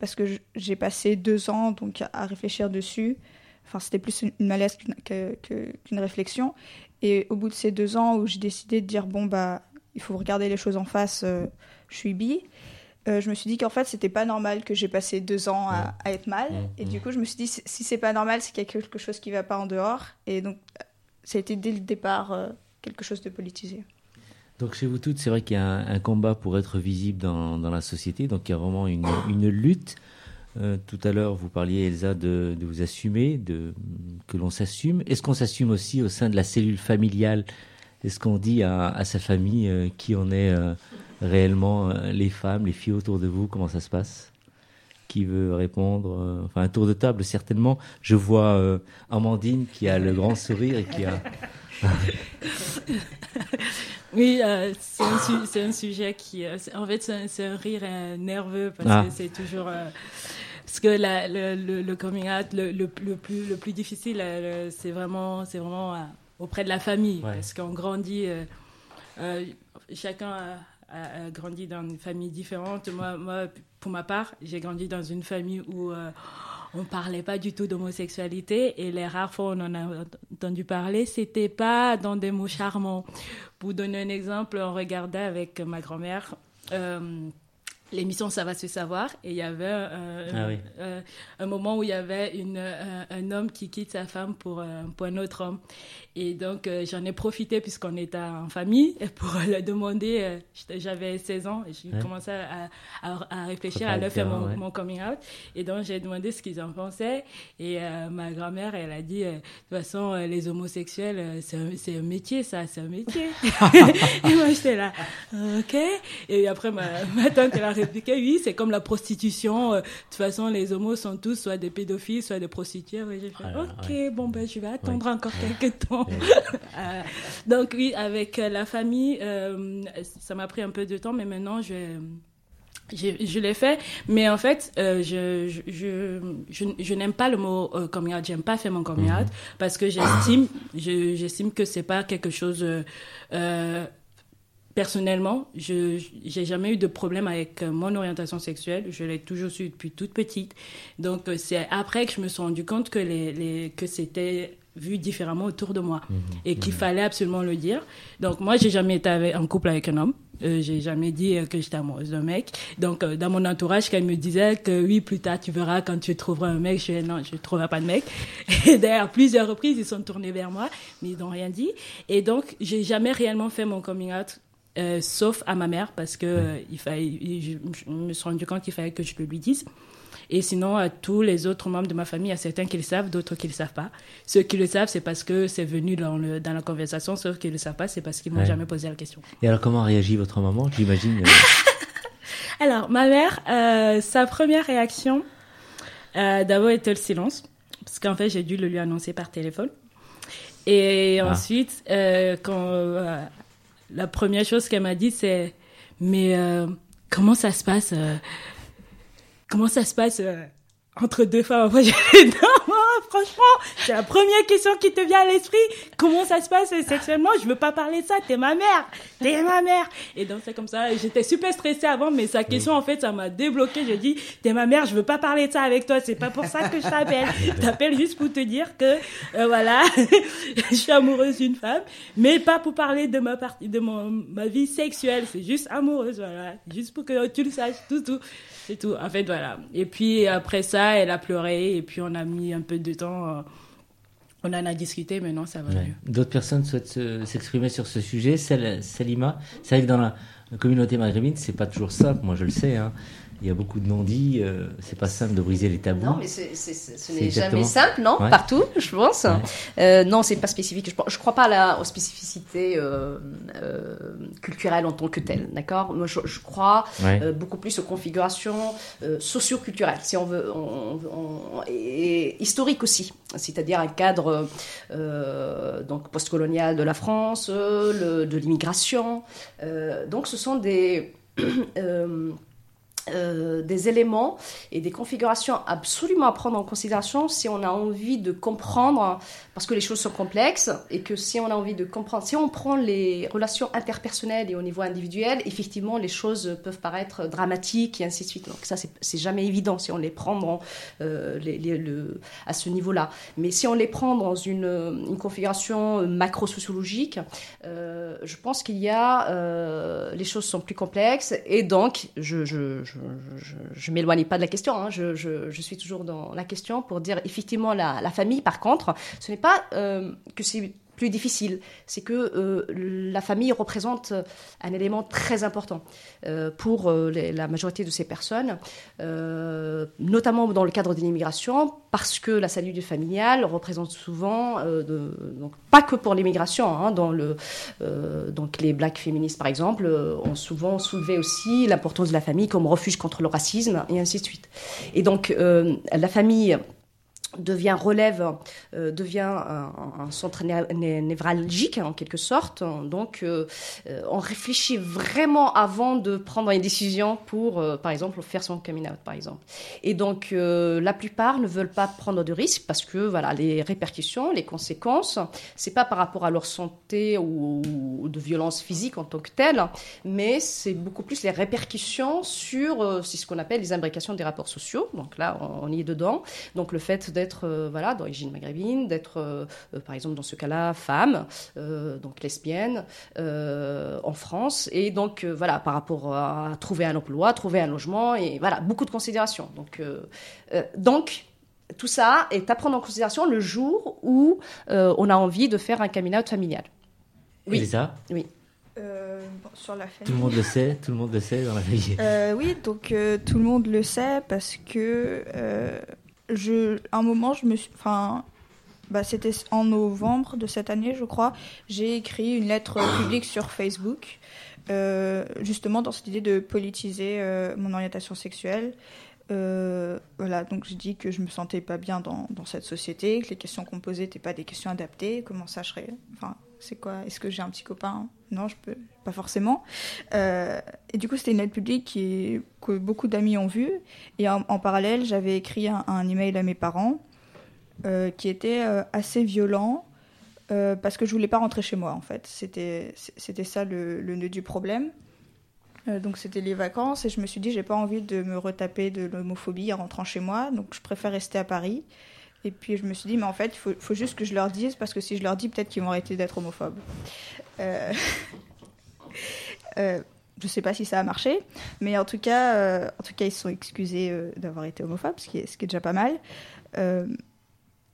parce que j'ai passé deux ans donc à réfléchir dessus, Enfin, c'était plus une, malaise qu'une réflexion. Et au bout de ces deux ans où j'ai décidé de dire bon bah il faut regarder les choses en face, euh, je suis bi. Euh, je me suis dit qu'en fait c'était pas normal que j'ai passé deux ans à, être mal. Mmh, et du mmh. coup je me suis dit si c'est pas normal c'est qu'il y a quelque chose qui va pas en dehors. Et donc ça a été dès le départ euh, quelque chose de politisé. Donc chez vous toutes, c'est vrai qu'il y a un, combat pour être visible dans, la société, donc il y a vraiment une, lutte. Euh, tout à l'heure, vous parliez, Elsa, de, vous assumer, de, que l'on s'assume. Est-ce qu'on s'assume aussi au sein de la cellule familiale? Est-ce qu'on dit à, sa famille euh, qui en est euh, réellement les femmes, les filles autour de vous? Comment ça se passe? Qui veut répondre Enfin, un tour de table, certainement. Je vois Amandine qui a le grand sourire et qui a... oui, c'est un, sujet qui... en fait, c'est un, rire nerveux parce ah. que c'est toujours parce que le, le, coming out, le, le, plus, le plus difficile, euh, c'est vraiment, c'est vraiment euh, auprès de la famille. Parce qu'on grandit, euh, chacun a, grandi dans une famille différente. Moi, moi pour ma part, j'ai grandi dans une famille où on ne parlait pas du tout d'homosexualité et les rares fois où on en a entendu parler, c'était pas dans des mots charmants. Pour donner un exemple, on regardait avec ma grand-mère l'émission Ça va se savoir et il y avait euh, ah euh, un moment où il y avait une, euh, un, homme qui quitte sa femme pour, pour un autre homme. Et donc j'en ai profité puisqu'on était en famille pour le demander. J'avais 16 ans et j'ai commencé à, à, réfléchir à leur faire mon, mon, coming out. Et donc j'ai demandé ce qu'ils en pensaient. Et ma grand-mère, elle a dit, de toute façon, les homosexuels, c'est un, un, métier, ça, c'est un métier. et moi j'étais là, ok. Et après ma, ma tante, elle a oui, c'est comme la prostitution. Euh, de toute façon, les homos sont tous soit des pédophiles, soit des prostituées. j'ai fait, ah, ok, bon, ben, je vais attendre encore quelques temps. Euh, donc, oui, avec euh, la famille, ça m'a pris un peu de temps, mais maintenant, je je, l'ai fait, mais en fait, je, je, je, je n'aime pas le mot euh, coming out, j'aime pas faire mon coming out, mhm. parce que j'estime, j'estime que c'est pas quelque chose euh, Personnellement, je n'ai jamais eu de problème avec euh, mon orientation sexuelle. Je l'ai toujours su depuis toute petite. Donc, euh, c'est après que je me suis rendu compte que, les, les que c'était vu différemment autour de moi mhm. et qu'il mhm. fallait absolument le dire. Donc, moi, j'ai jamais été en couple avec un homme. Euh, j'ai jamais dit que j'étais amoureuse d'un mec. Donc, dans mon entourage, quand il me disait que oui, plus tard, tu verras quand tu trouveras un mec, je disais non, je ne trouverai pas de mec. Et d'ailleurs, plusieurs reprises, ils sont tournés vers moi, mais ils n'ont rien dit. Et donc, j'ai jamais réellement fait mon coming out euh, sauf à ma mère parce que euh, il fallait, je, me suis rendu compte qu'il fallait que je le lui dise. Et sinon, à tous les autres membres de ma famille, il y a certains qui le savent, d'autres qui ne le savent pas. Ceux qui le savent, c'est parce que c'est venu dans, le, dans la conversation, sauf qu'ils ne le savent pas, c'est parce qu'ils ne m'ont jamais posé la question. Et alors, comment réagit votre maman, j'imagine euh Alors, ma mère, sa première réaction, d'abord, était le silence, parce qu'en fait, j'ai dû le lui annoncer par téléphone. Et ah. ensuite, quand la première chose qu'elle m'a dit, c'est mais euh, comment ça se passe euh, Comment ça se passe euh, entre deux femmes? franchement, c'est la première question qui te vient à l'esprit. Comment ça se passe sexuellement? Je veux pas parler de ça. T'es ma mère. T'es ma mère. Et donc c'est comme ça. J'étais super stressée avant, mais sa question en fait, ça m'a débloqué. J'ai dit, t'es ma mère. Je veux pas parler de ça avec toi. C'est pas pour ça que je t'appelle. T'appelles juste pour te dire que euh, voilà, je suis amoureuse d'une femme, mais pas pour parler de ma partie, de mon, ma vie sexuelle. C'est juste amoureuse, voilà, juste pour que tu le saches, tout, tout. C'est tout. En fait, voilà. Et puis après ça, elle a pleuré et puis on a mis un peu de temps. Euh, on en a discuté, mais non, ça va mieux. D'autres personnes souhaitent s'exprimer sur ce sujet. Salima, c'est vrai que dans la communauté maghrébine, c'est pas toujours simple, moi je le sais. Hein il y a beaucoup de non-dits. Euh, c'est pas simple de briser les tabous. Non, mais ce n'est jamais simple, non Partout, je pense. Euh, non, c'est pas spécifique. Je, ne crois pas la, aux spécificités euh, euh, culturelles en tant que telles, d'accord Moi, je, crois beaucoup plus aux configurations socio-culturelles, si on veut, et historiques aussi. C'est-à-dire un cadre donc postcolonial de la France, de l'immigration. donc, ce sont des euh, des éléments et des configurations absolument à prendre en considération si on a envie de comprendre, parce que les choses sont complexes, et que si on a envie de comprendre, si on prend les relations interpersonnelles et au niveau individuel, effectivement, les choses peuvent paraître dramatiques et ainsi de suite. Donc ça, c'est jamais évident si on les prend euh, le, à ce niveau-là. Mais si on les prend dans une, une configuration macro-sociologique, euh, je pense qu'il y a... les choses sont plus complexes, et donc, je je ne m'éloigne pas de la question, hein. je, suis toujours dans la question pour dire effectivement la, famille, par contre, ce n'est pas euh, que c'est plus difficile, c'est que euh, la famille représente un élément très important euh, pour la majorité de ces personnes, notamment dans le cadre de l'immigration, parce que la salude familiale représente souvent, donc pas que pour l'immigration, hein, dans les blacks féministes par exemple ont souvent soulevé aussi l'importance de la famille comme refuge contre le racisme et ainsi de suite. Et donc la famille devient relève, euh, devient un, centre névralgique en quelque sorte. Donc, euh, euh, on réfléchit vraiment avant de prendre une décision pour, par exemple, faire son coming out, par exemple. Et donc, la plupart ne veulent pas prendre de risques parce que, voilà, les répercussions, les conséquences, c'est pas par rapport à leur santé ou, de violence physique en tant que telle, mais c'est beaucoup plus les répercussions sur, c'est ce qu'on appelle les imbrications des rapports sociaux. Donc là, on, on y est dedans. Donc, le fait d'être d'être euh, voilà, d'origine maghrébine, d'être euh, euh, par exemple dans ce cas-là femme, donc lesbienne en France, et donc voilà par rapport à trouver un emploi, trouver un logement, et voilà beaucoup de considérations. Donc, donc tout ça est à prendre en considération le jour où on a envie de faire un coming out familial. Oui. Elisa Oui. sur la famille. Tout le monde le sait, tout le monde le sait dans la famille. oui, donc tout le monde le sait parce que je, un moment, je me suis, enfin, bah, c'était en novembre de cette année, je crois, j'ai écrit une lettre publique sur Facebook, euh, justement dans cette idée de politiser euh, mon orientation sexuelle. Euh, voilà, donc je dis que je me sentais pas bien dans, cette société, que les questions qu'on posait n'étaient pas des questions adaptées. Comment ça serait Enfin, c'est quoi Est-ce que j'ai un petit copain? Non, je peux pas forcément. Euh, et du coup, c'était une lettre publique que beaucoup d'amis ont vue. Et en, parallèle, j'avais écrit un, email à mes parents euh, qui était assez violent parce que je voulais pas rentrer chez moi. En fait, c'était ça le, nœud du problème. Donc c'était les vacances et je me suis dit j'ai pas envie de me retaper de l'homophobie en rentrant chez moi, donc je préfère rester à Paris. Et puis je me suis dit, mais en fait, il faut, faut, juste que je leur dise, parce que si je leur dis, peut-être qu'ils vont arrêter d'être homophobes. Euh... euh, je sais pas si ça a marché, mais en tout cas, euh, en tout cas ils se sont excusés euh, d'avoir été homophobes, ce qui, est, ce qui est déjà pas mal.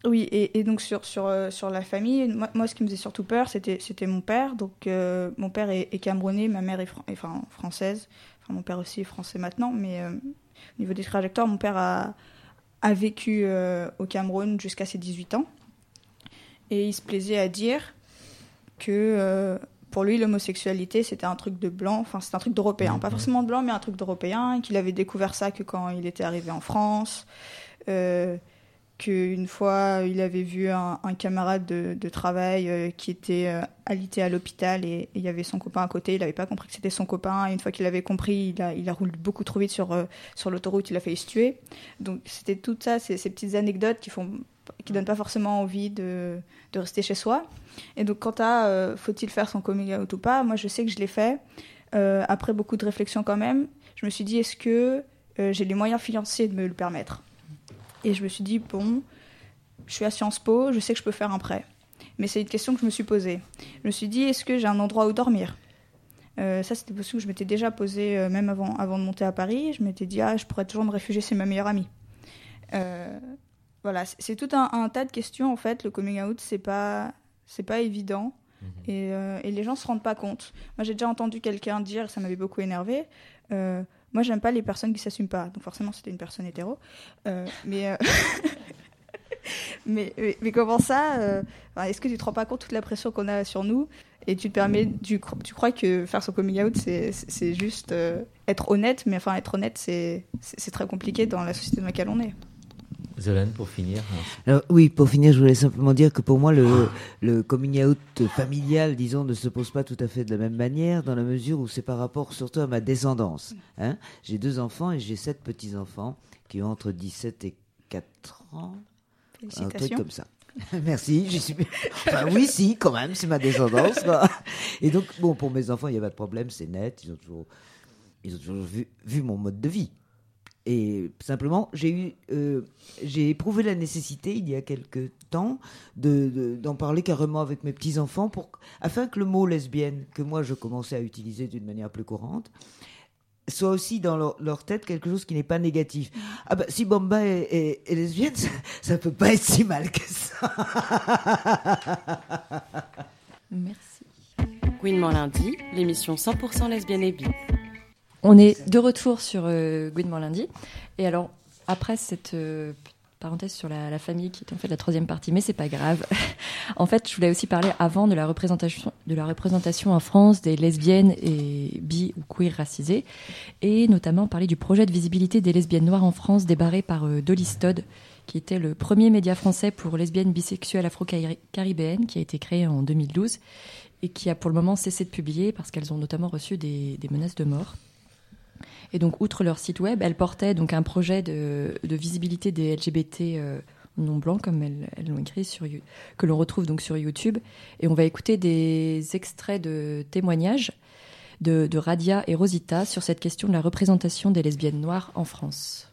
Oui, et, et, donc sur, sur, sur la famille, moi, moi, ce qui me faisait surtout peur, c'était mon père. Donc mon père est, est, camerounais, ma mère est, enfin, française. Enfin, mon père aussi est français maintenant, mais au niveau des trajectoires, mon père a a vécu euh, au Cameroun jusqu'à ses 18 ans. Et il se plaisait à dire que euh, pour lui, l'homosexualité, c'était un truc de blanc, enfin, c'est un truc d'européen. Pas forcément de blanc, mais un truc d'européen. Qu'il avait découvert ça que quand il était arrivé en France. Euh, qu'une fois il avait vu un, camarade de, travail euh, qui était euh, alité à l'hôpital et, il y avait son copain à côté, il n'avait pas compris que c'était son copain, une fois qu'il avait compris, il a, roulé beaucoup trop vite sur, euh, sur l'autoroute, il a failli se tuer. Donc c'était tout ça, ces, petites anecdotes qui font qui donnent pas forcément envie de, de rester chez soi. Et donc quant à faut-il faire son coming out ou pas, moi je sais que je l'ai fait. après beaucoup de réflexion quand même, je me suis dit est-ce que j'ai les moyens financiers de me le permettre? Et je me suis dit, bon, je suis à Sciences Po, je sais que je peux faire un prêt. Mais c'est une question que je me suis posée. Je me suis dit, est-ce que j'ai un endroit où dormir? Euh, ça, c'était possible que je m'étais déjà posé, euh, même avant, avant de monter à Paris. Je m'étais dit, ah, je pourrais toujours me réfugier chez ma meilleure amie. Euh, voilà, c'est tout un, tas de questions en fait. Le coming out, c'est pas, c'est pas évident. Mhm. Et, et, les gens se rendent pas compte. Moi, j'ai déjà entendu quelqu'un dire, ça m'avait beaucoup énervé. Euh, moi, j'aime pas les personnes qui s'assument pas. Donc, forcément, c'était une personne hétéro. Euh, mais, mais, mais, comment ça Est-ce que tu te rends pas compte toute la pression qu'on a sur nous Et tu te permets, tu, tu crois que faire son coming out, c'est juste être honnête. Mais enfin, être honnête, c'est très compliqué dans la société dans laquelle on est. Zolan, pour finir. oui, pour finir, je voulais simplement dire que pour moi, le, le coming out familial, disons, ne se pose pas tout à fait de la même manière, dans la mesure où c'est par rapport surtout à ma descendance. Hein j'ai deux enfants et j'ai sept petits-enfants qui ont entre 17 et 4 ans. Un truc comme ça. Merci, j'y suis. Enfin, oui, si, quand même, c'est ma descendance. Et donc, bon, pour mes enfants, il n'y a pas de problème, c'est net. Ils ont toujours, ils ont toujours vu, vu mon mode de vie. Et simplement, j'ai eu, euh, j'ai éprouvé la nécessité il y a quelque temps de, d'en parler carrément avec mes petits enfants pour, afin que le mot lesbienne que moi je commençais à utiliser d'une manière plus courante soit aussi dans leur, tête quelque chose qui n'est pas négatif. Ah bah si Bomba est, lesbienne, ça, ne peut pas être si mal que ça. Merci. Gouinement lundi, l'émission 100% lesbienne et bi. On est de retour sur euh, lundi. Et alors, après cette euh, parenthèse sur la, famille qui est en fait la troisième partie, mais c'est pas grave. en fait, je voulais aussi parler avant de la représentation, de la représentation en France des lesbiennes et bi ou queer racisées, et notamment parler du projet de visibilité des lesbiennes noires en France débarré par euh, Dolly Stodd, qui était le premier média français pour lesbiennes bisexuelles afro-caribéennes, qui a été créé en 2012 et qui a pour le moment cessé de publier parce qu'elles ont notamment reçu des menaces de mort. Et donc, outre leur site web, elles portaient donc un projet de, visibilité des LGBT euh, non blancs, comme elles, l'ont écrit, sur, que l'on retrouve donc sur YouTube. Et on va écouter des extraits de témoignages de, Radia et Rosita sur cette question de la représentation des lesbiennes noires en France.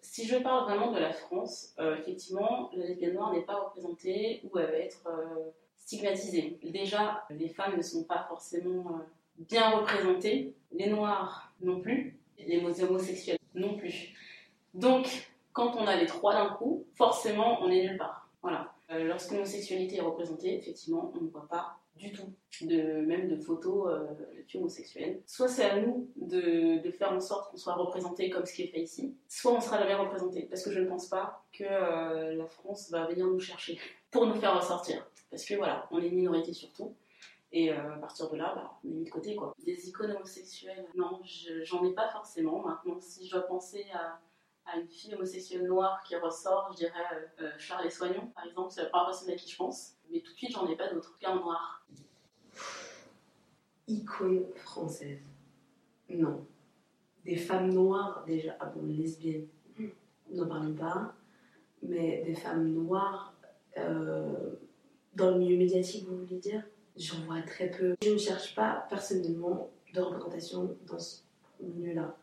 Si je parle vraiment de la France, euh, effectivement, la lesbienne noire n'est pas représentée ou elle va être euh, stigmatisée. Déjà, les femmes ne sont pas forcément bien représentées, les noirs non plus, les homosexuels non plus. Donc, quand on a les trois d'un coup, forcément, on est nulle part. Voilà. Euh, lorsque l'homosexualité est représentée, effectivement, on ne voit pas du tout, de, même de photos euh, homosexuelles. Soit c'est à nous de, de, faire en sorte qu'on soit représenté comme ce qui est fait ici, soit on sera jamais représenté, parce que je ne pense pas que euh, la France va venir nous chercher pour nous faire ressortir. Parce que voilà, on est une minorité surtout, et euh, à partir de là, bah, on est mis de côté. Quoi. Des icônes homosexuelles, non, j'en ai pas forcément. Maintenant, si je dois penser à, à, une fille homosexuelle noire qui ressort, je dirais euh, euh, Charles et Soignon, par exemple, c'est la première personne à qui je pense. Mais tout de suite, j'en ai pas d'autres, en noir. Icône française. Non. Des femmes noires, déjà, ah bon, lesbiennes, n'en parlons pas. Mais des femmes noires, dans le milieu médiatique, vous voulez dire? J'en vois très peu. Je ne cherche pas personnellement de représentation dans ce milieu-là.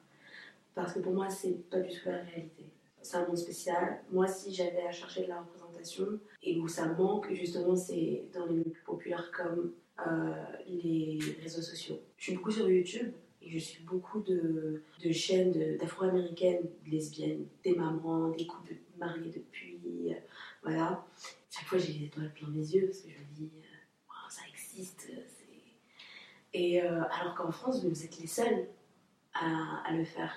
Parce que pour moi, c'est pas du tout la réalité. C'est un monde spécial. Moi, si j'avais à chercher de la représentation et où ça manque, justement, c'est dans les milieux plus populaires comme euh, les réseaux sociaux. Je suis beaucoup sur YouTube et je suis beaucoup de, de chaînes d'afro-américaines lesbiennes, des mamans, des couples mariés depuis. Euh, voilà. Chaque fois, j'ai les étoiles plein les yeux parce que je me dis et euh, alors qu'en France, vous êtes les seuls à, le faire.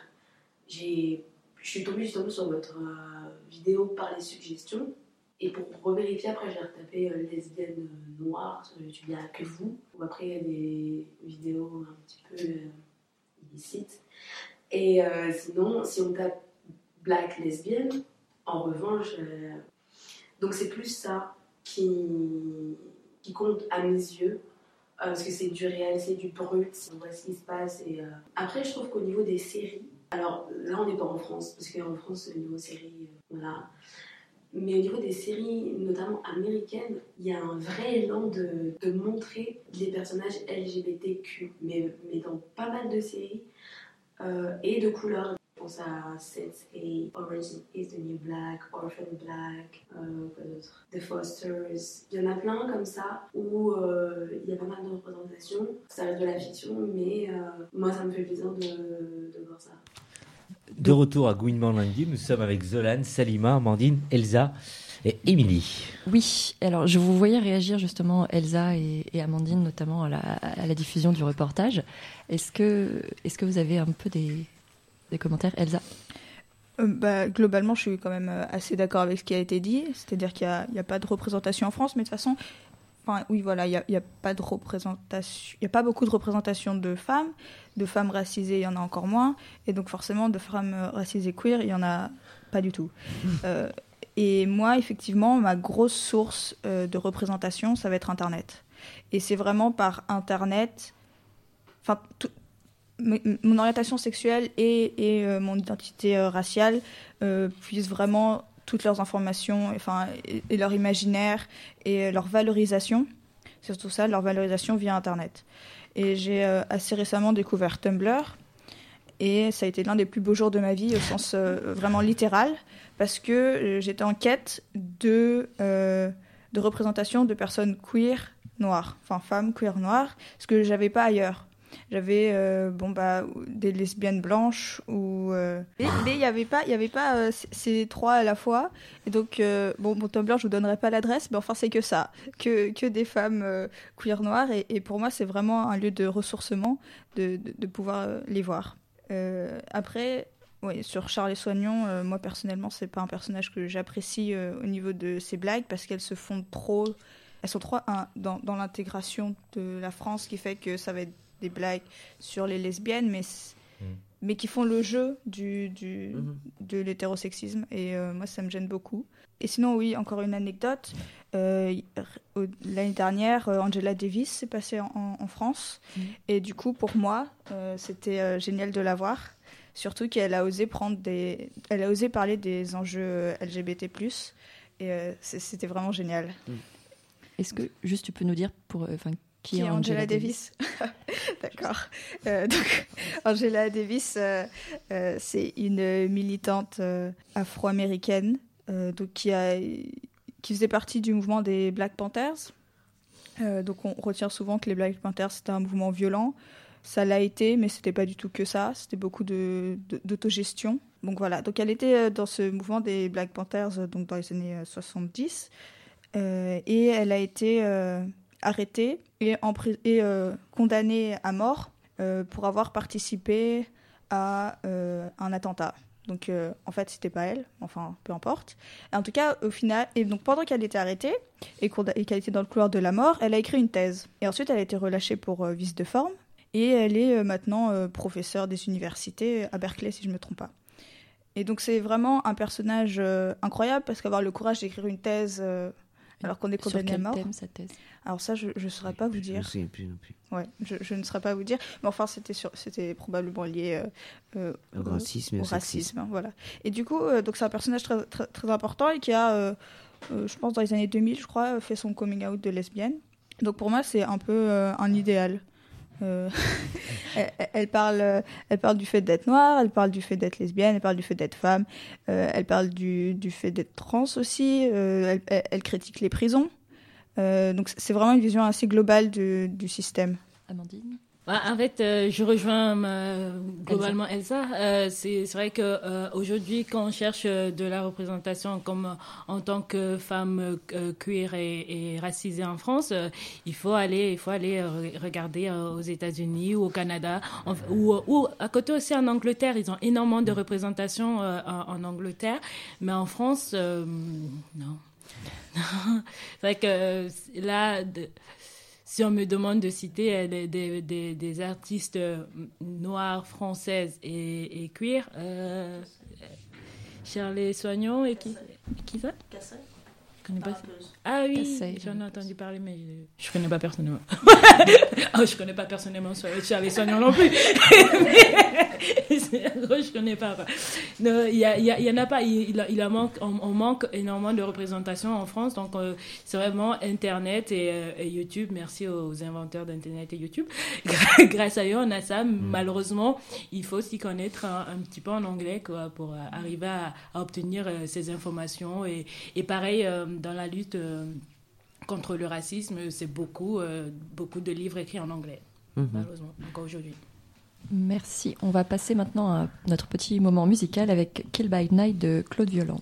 Je suis tombée justement sur votre euh, vidéo par les suggestions. Et pour revérifier, après, j'ai retapé euh, lesbienne noire sur YouTube. Il n'y a que vous. Après, il y a des vidéos un petit peu illicites. Et sinon, si on tape black lesbienne, en revanche, donc c'est plus ça qui, qui compte à mes yeux. Euh, parce que c'est du réel, c'est du brut, on voit ce qui se passe. Et, euh, Après, je trouve qu'au niveau des séries, alors là, on n'est pas en France, parce qu'en France, au niveau séries, euh, voilà. Mais au niveau des séries, notamment américaines, il y a un vrai élan de, de montrer les personnages LGBTQ, mais, mais dans pas mal de séries, et de couleurs pense à Sense8, Orange is the New Black, Orphan Black, euh, quoi d'autre? The Fosters. Il y en a plein comme ça où euh, il y a pas mal de représentations. Ça reste de la fiction, mais euh, moi ça me fait plaisir de, de voir ça. De retour à Gouinement lundi, nous sommes avec Zolan, Salima, Amandine, Elsa et Émilie. Oui, alors je vous voyais réagir justement, Elsa et, Amandine, notamment à la, diffusion du reportage. Est-ce que, est que vous avez un peu des, commentaires, Elsa euh, bah, globalement, je suis quand même euh, assez d'accord avec ce qui a été dit. C'est-à-dire qu'il n'y a, a, pas de représentation en France, mais de toute façon, Enfin, oui, voilà, il n'y a, y a, pas de représentation, il a pas beaucoup de représentation de femmes, de femmes racisées, il y en a encore moins, et donc forcément de femmes euh, racisées queer, il y en a pas du tout. Euh, et moi, effectivement, ma grosse source euh, de représentation, ça va être Internet. Et c'est vraiment par Internet, enfin, mon orientation sexuelle et, et mon identité raciale puissent vraiment toutes leurs informations, enfin, et, leur imaginaire et leur valorisation. Surtout ça, leur valorisation via Internet. Et j'ai euh, assez récemment découvert Tumblr. Et ça a été l'un des plus beaux jours de ma vie au sens euh, vraiment littéral, parce que euh, j'étais en quête de, de représentation de personnes queer noires, enfin femmes queer noires, ce que j'avais pas ailleurs. J'avais euh, bon bah des lesbiennes blanches ou euh, mais il n'y avait pas il y avait pas euh, ces trois à la fois et donc bon mon Tumblr je vous donnerai pas l'adresse mais enfin c'est que ça que que des femmes queer noires et, pour moi c'est vraiment un lieu de ressourcement de, de, pouvoir les voir. après oui, sur Charles Soignon, moi personnellement, c'est pas un personnage que j'apprécie au niveau de ses blagues parce qu'elles se font trop. Elles sont trop dans, dans l'intégration de la France qui fait que ça va être des blagues sur les lesbiennes, mais, mm. mais qui font le jeu du, du mm-hmm. de l'hétérosexisme. Et euh, moi, ça me gêne beaucoup. Et sinon, oui, encore une anecdote. Euh, l'année dernière, euh, Angela Davis s'est passée en, France. Mm. Et du coup, pour moi, c'était génial de la voir. Surtout qu'elle a osé prendre des, elle a osé parler des enjeux LGBT+. Et c'était vraiment génial. Est-ce que juste tu peux nous dire pour, enfin, qui, est Angela, Davis, D'accord. Euh, donc, Angela Davis, euh, euh, c'est une militante afro-américaine donc qui, a, qui faisait partie du mouvement des Black Panthers. donc, on retient souvent que les Black Panthers, c'était un mouvement violent. Ça l'a été, mais c'était pas du tout que ça. C'était beaucoup d'autogestion. De, donc voilà. Donc, elle était dans ce mouvement des Black Panthers donc dans les années 70. et elle a été arrêtée et, et euh, condamnée à mort euh, pour avoir participé à euh, un attentat. Donc en fait, c'était pas elle, enfin peu importe. En tout cas, au final, et donc pendant qu'elle était arrêtée et qu'elle était dans le couloir de la mort, elle a écrit une thèse. Et ensuite, elle a été relâchée pour vice de forme. Et elle est maintenant professeure des universités à Berkeley, si je ne me trompe pas. Et donc c'est vraiment un personnage incroyable parce qu'avoir le courage d'écrire une thèse alors qu'on est condamné à mort. Thème, sa thèse? Alors ça, je ne saurais pas vous dire. Je ne sais plus non plus. Ouais, je, je, ne saurais pas vous dire. Mais enfin, c'était c'était probablement lié euh, euh, au racisme. Au, racisme, hein, voilà. Et du coup, euh, donc c'est un personnage très, très, très, important et qui a, je pense, dans les années 2000, je crois, fait son coming out de lesbienne. Donc pour moi, c'est un peu un idéal. Euh, elle, parle, elle parle du fait d'être noire, elle parle du fait d'être lesbienne, elle parle du fait d'être femme, euh, elle parle du, du fait d'être trans aussi, euh, elle, elle, critique les prisons. donc c'est vraiment une vision assez globale du, du système. Amandine? Bah, en fait, euh, je rejoins euh, globalement Elsa. Euh, c'est vrai que aujourd'hui, quand on cherche de la représentation comme en tant que femme queer et, et, racisée en France, il faut aller, il faut aller regarder aux États-Unis ou au Canada ou, ou, à côté aussi en Angleterre. Ils ont énormément de représentation en, en, Angleterre, mais en France, non. c'est vrai que là. De, si on me demande de citer euh, des, artistes euh, noirs, françaises et, et queer, euh, Charlie Soignon et qui, qui connais pas. Ah oui, j'en ai entendu parler, mais je, ne connais pas personnellement. oh, je connais pas personnellement Charlie Soignon non plus. je connais pas. Il y, y, y, en a pas. Il, il, manque, on, manque énormément de représentation en France. Donc, euh, c'est vraiment Internet euh, et, YouTube. Merci aux inventeurs d'Internet et YouTube. Grâce à eux, on a ça. Mm. Malheureusement, il faut s'y connaître un, petit peu en anglais quoi, pour euh, arriver à, obtenir ces informations. Et, et pareil, dans la lutte contre le racisme, c'est beaucoup, beaucoup de livres écrits en anglais, mm-hmm. malheureusement, encore aujourd'hui. Merci. On va passer maintenant à notre petit moment musical avec Kill by Night de Claude Violent.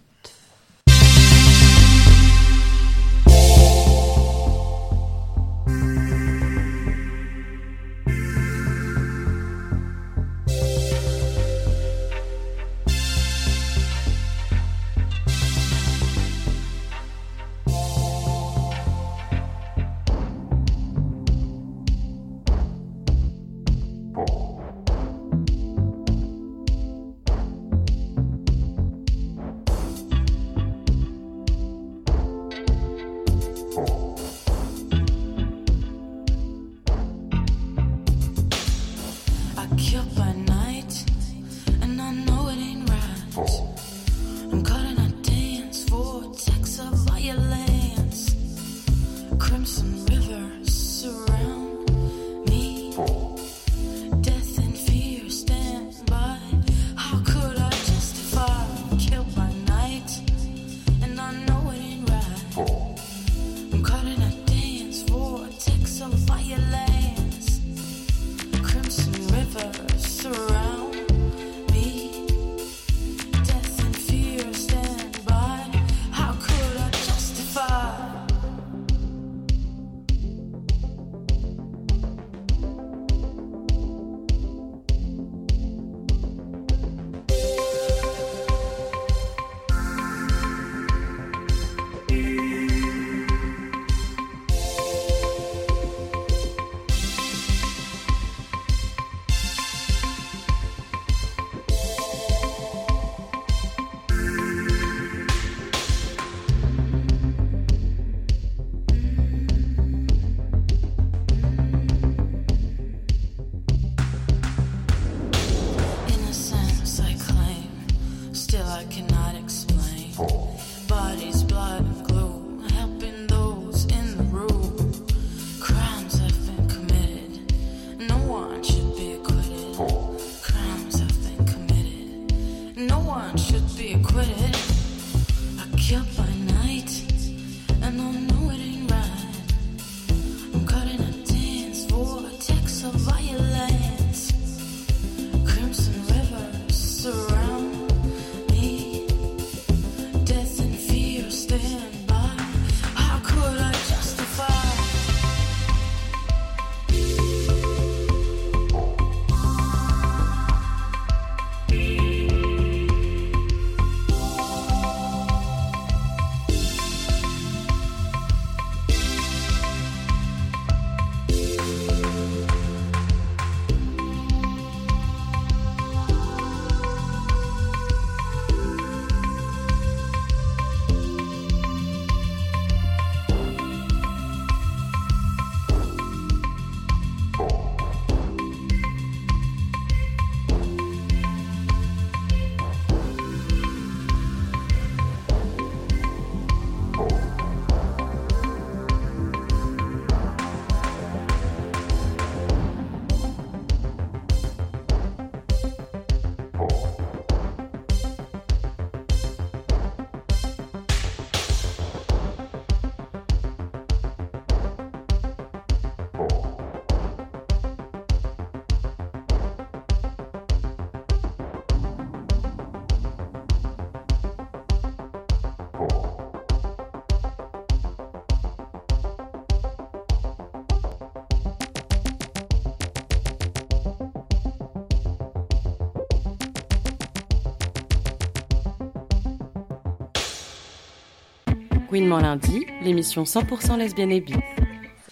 Gouinement lundi, l'émission 100% lesbienne et bi.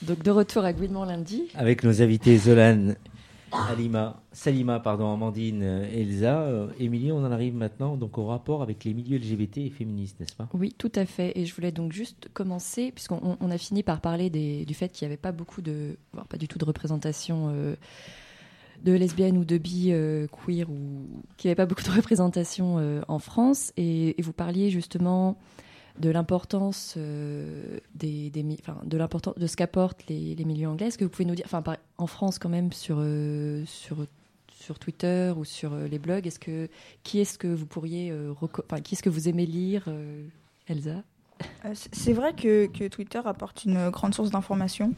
Donc de retour à Gouinement lundi. Avec nos invités Zolan, Alima, Salima, pardon, Amandine, Elsa. Euh, Émilie, on en arrive maintenant donc au rapport avec les milieux LGBT et féministes, n'est-ce pas? Oui, tout à fait. Et je voulais donc juste commencer, puisqu'on on a fini par parler des, du fait qu'il n'y avait pas beaucoup de, voire pas du tout de représentation. Euh, de lesbiennes ou de bi euh, queer ou qui avait pas beaucoup de représentation euh, en France et, et, vous parliez justement de l'importance euh, des, des de l'importance de ce qu'apportent les, les, milieux anglais. Est-ce que vous pouvez nous dire, enfin en France quand même sur euh, sur sur Twitter ou sur euh, les blogs, est-ce que qui est-ce que vous pourriez, enfin qui est-ce que vous aimez lire, Elsa? C'est vrai que, que, Twitter apporte une grande source d'information.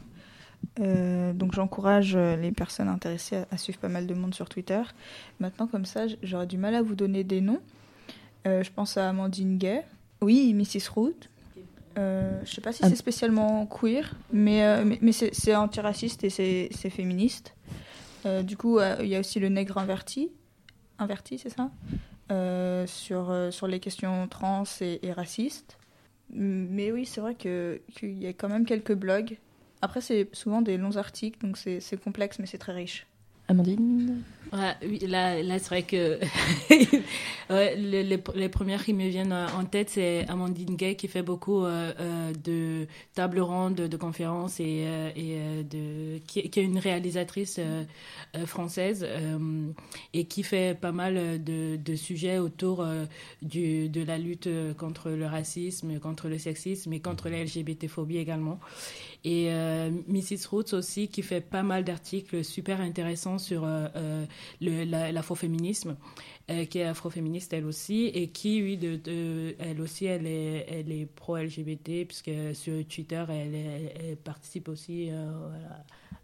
Euh, donc j'encourage euh, les personnes intéressées à, à suivre pas mal de monde sur Twitter. Maintenant, comme ça, j'aurais du mal à vous donner des noms. Euh, je pense à Amandine Gay. Oui, Mrs. Root. Euh, je sais pas si c'est spécialement queer, mais, euh, mais, mais c'est antiraciste et c'est féministe. Euh, du coup, euh, il y a aussi le nègre inverti. Inverti, c'est ça? Sur, sur les questions trans et, et racistes. Mais oui, c'est vrai qu'il y a quand même quelques blogs. Après, c'est souvent des longs articles, donc c'est complexe, mais c'est très riche. Amandine Ouais, oui, là, là c'est vrai que ouais, les, les, les premières qui me viennent euh, en tête, c'est Amandine Gay qui fait beaucoup euh, euh, de tables rondes, de, de conférences et, et de, qui, qui est une réalisatrice euh, française euh, et qui fait pas mal de, de sujets autour euh, du, de la lutte contre le racisme, contre le sexisme et contre la LGBT-phobie également. Et euh, Mrs. Roots aussi qui fait pas mal d'articles super intéressants sur euh, euh, l'afroféminisme, qui est afroféministe elle aussi, et qui, oui, de, elle aussi, elle est, elle est pro-LGBT, puisque sur Twitter, elle, participe aussi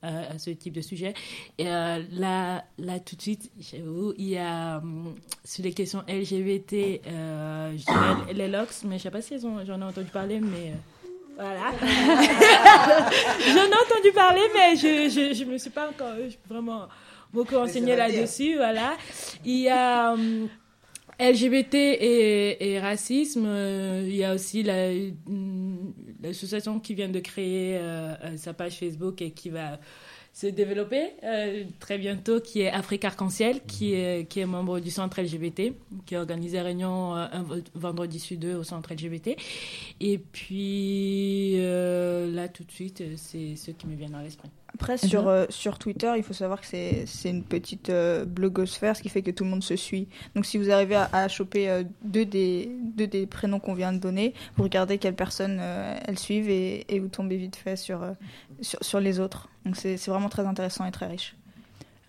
à, ce type de sujet. Et là, là, tout de suite, j'avoue, il y a hum, sur les questions LGBT, je dirais les LOX, mais je sais pas si j'en ai entendu parler, mais... euh, voilà. J'en ai entendu parler, mais je, je, je me suis pas encore euh, vraiment beaucoup renseignée là-dessus. Voilà. Il y a hum, LGBT et, et racisme. euh, il y a aussi la- l'association qui vient de créer euh, euh, sa page Facebook et qui va se développer euh, très bientôt, qui est Afrique Arc-en-Ciel, qui est, qui est membre du centre LGBT, qui a organisé une réunion euh, un vendredi sur deux au centre LGBT. Et puis euh, là, tout de suite, c'est ceux qui me viennent à l'esprit. Après, sur, euh, sur Twitter, il faut savoir que c'est c'est une petite euh, blogosphère, ce qui fait que tout le monde se suit. Donc, si vous arrivez à, à choper euh, deux, des, deux des prénoms qu'on vient de donner, vous regardez quelles personnes elles suivent et, et vous tombez vite fait sur, sur, sur les autres. Donc, c'est c'est vraiment très intéressant et très riche.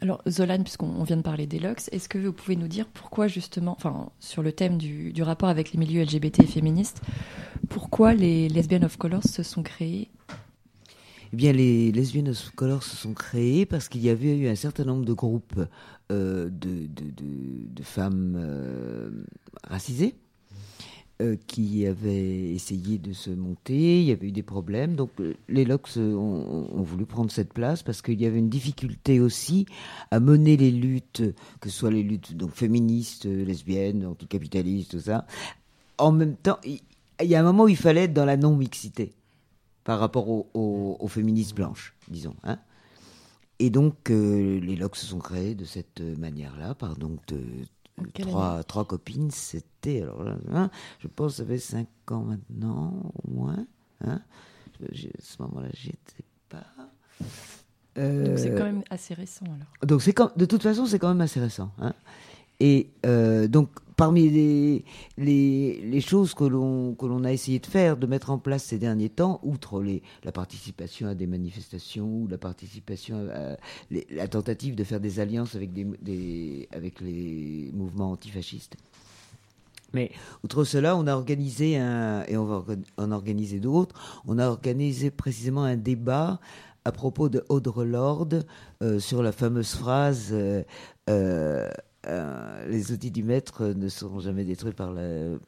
Alors, Zolan, puisqu'on on vient de parler des LOX, est-ce que vous pouvez nous dire pourquoi, justement, enfin, sur le thème du, du rapport avec les milieux LGBT et féministes, pourquoi les Lesbian of Colors se sont créées Eh bien, les Lesbian of Color se sont créés parce qu'il y avait eu un certain nombre de groupes euh, de, femmes euh, racisées euh, qui avaient essayé de se monter. Il y avait eu des problèmes. Donc, les LOX ont, voulu prendre cette place parce qu'il y avait une difficulté aussi à mener les luttes, que ce soit les luttes donc féministes, lesbiennes, anticapitalistes, tout ça. En même temps, il y a un moment où il fallait être dans la non-mixité par rapport aux, aux- aux féministes blanches, disons. hein. Et donc, euh, les LOC se sont créés de cette manière-là, par donc de, quelle trois, trois copines. C'était, alors là, hein, je pense, ça fait cinq ans maintenant, au moins. Hein. Je- À ce moment-là, j'y étais pas. Donc, c'est Euh, quand même assez récent, alors. donc c'est quand- de toute façon, c'est quand même assez récent. hein. Et euh, donc, parmi les, choses que l'on a essayé de faire, de mettre en place ces derniers temps, outre les, la participation à des manifestations ou la participation à la tentative de faire des alliances avec les mouvements antifascistes. Mais outre cela, on a organisé et on va en organiser d'autres, on a organisé précisément un débat à propos de Audre Lorde euh, sur la fameuse phrase euh, euh, euh, Les outils du maître ne seront jamais détruits par la. euh,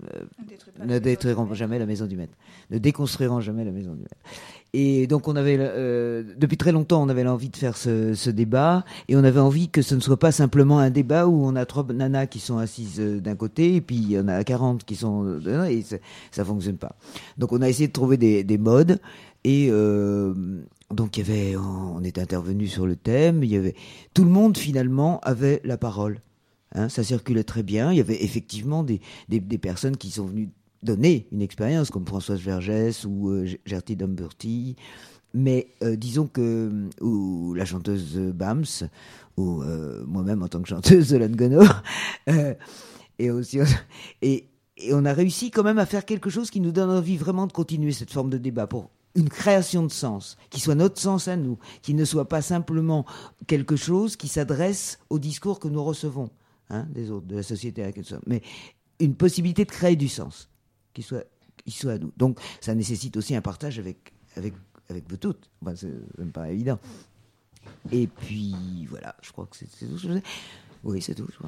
ne détruiront jamais la maison du maître. Ne déconstruiront jamais la maison du maître. Et donc, on avait, euh, depuis très longtemps, on avait l'envie de faire ce, ce débat, et on avait envie que ce ne soit pas simplement un débat où on a trois nanas qui sont assises d'un côté, et puis il y en a 40 qui sont de l'autre, et ça, fonctionne pas. Donc, on a essayé de trouver des, des modes, et euh, donc il y avait, on est intervenu sur le thème, il y avait, tout le monde finalement avait la parole. Hein, ça circulait très bien. Il y avait effectivement des, des, personnes qui sont venues donner une expérience, comme Françoise Vergès ou euh, Gertie Dumberty. Mais euh, disons que, ou la chanteuse Bams, ou euh, moi-même en tant que chanteuse de Gono, euh, et aussi, et on a réussi quand même à faire quelque chose qui nous donne envie vraiment de continuer cette forme de débat pour une création de sens, qui soit notre sens à nous, qui ne soit pas simplement quelque chose qui s'adresse au discours que nous recevons hein, des autres, de la société à laquelle nous sommes, mais une possibilité de créer du sens qui soit, qui soit à nous. Donc ça nécessite aussi un partage avec, avec, avec vous toutes. C'est- ça me paraît évident. Et puis, voilà, je crois que c'est tout. ce. Oui, c'est tout, je.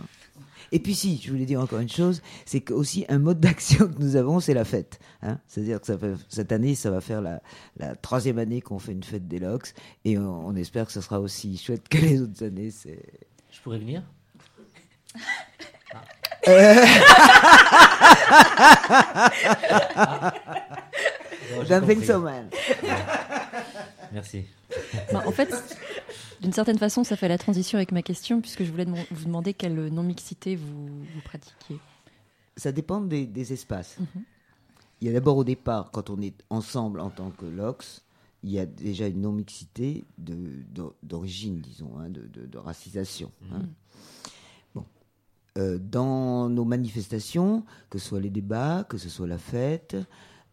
Et puis si, je voulais dire encore une chose, c'est que aussi un mode d'action que nous avons, c'est la fête. Hein C'est-à-dire que cette année, ça va faire la, la troisième année qu'on fait une fête des LOX, et on, espère que ça sera aussi chouette que les autres années. Je pourrais venir? J'ai Don't think so, man. Merci. Bah, en fait, d'une certaine façon, ça fait la transition avec ma question, puisque je voulais vous demander quelle non-mixité vous, vous pratiquiez. Ça dépend des, des espaces. Mhm. Il y a d'abord au départ, quand on est ensemble en tant que LOX, il y a déjà une non-mixité d'origine, disons, hein, de, de- de racisation. hein. Mhm. Euh, dans nos manifestations, que ce soit les débats, que ce soit la fête,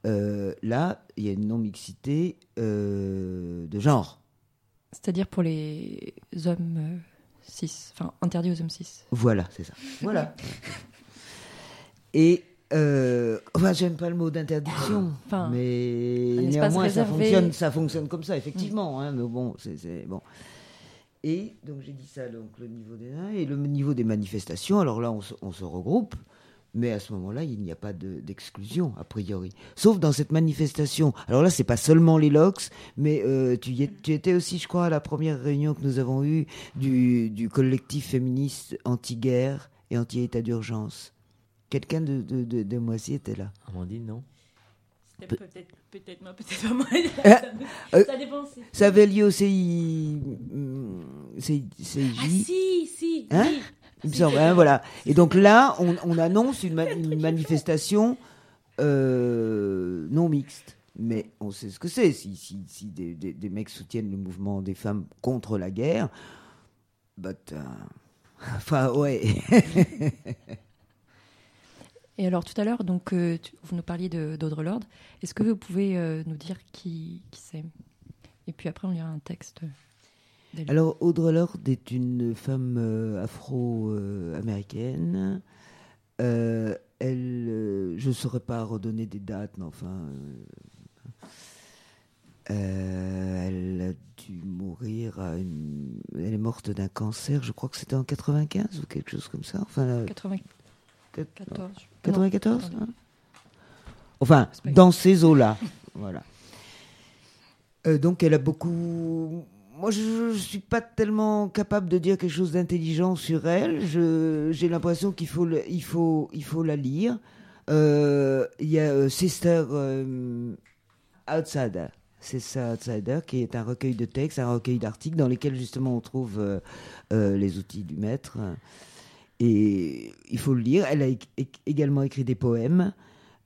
euh, là, il y a une non-mixité euh, de genre. C'est-à-dire pour les hommes cis, enfin interdits aux hommes cis. Voilà, c'est ça. Voilà. Et euh, enfin, j'aime pas le mot d'interdiction, Enfin, mais néanmoins ça fonctionne, ça fonctionne comme ça effectivement. hein, mais bon, c'est- bon. Et donc j'ai dit ça donc le niveau des nains et le niveau des manifestations. Alors là, on se, regroupe. Mais à ce moment-là, il n'y a pas de- d'exclusion, a priori. Sauf dans cette manifestation. Alors là, c'est pas seulement les LOX, mais euh, tu, y es- tu étais aussi, je crois, à la première réunion que nous avons eue du, du collectif féministe anti-guerre et anti-état d'urgence. Quelqu'un de, de, de, de Moissy était là? Amandine, non? Peut-être peut-être moi, peut-être pas moi. Euh, euh, ça dépend. Ça avait lieu au CI... hum, CI CIJ. Ah si, si, Hein si. Il me semble, hein, ça. voilà. Et donc là, on, on annonce une, ma- une manifestation euh, non mixte. Mais on sait ce que c'est. Si, si, si des, des- des mecs soutiennent le mouvement des femmes contre la guerre, but, euh, enfin, ouais. Et alors tout à l'heure, donc euh, tu- vous nous parliez d'Audre Lorde. Est-ce que vous pouvez euh, nous dire qui, qui c'est? Et puis après, on lira un texte. Alors, Audre Lorde est une femme euh, afro-américaine. Elle, je ne saurais pas redonner des dates, mais enfin, elle a dû mourir. À une, elle est morte d'un cancer. Je crois que c'était en 95 ou quelque chose comme ça. Enfin, euh, 94. 94 Non, hein Enfin, dans ces eaux-là. voilà. Euh, donc, elle a beaucoup. Moi, je ne suis pas tellement capable de dire quelque chose d'intelligent sur elle. J'ai l'impression qu'il faut, le- il faut, il faut la lire. Euh, Il y a euh, Sister Outsider. Sister Outsider, qui est un recueil de textes, un recueil d'articles dans lesquels justement on trouve les outils du maître. Et il faut le lire. Elle a ég- ég- également écrit des poèmes.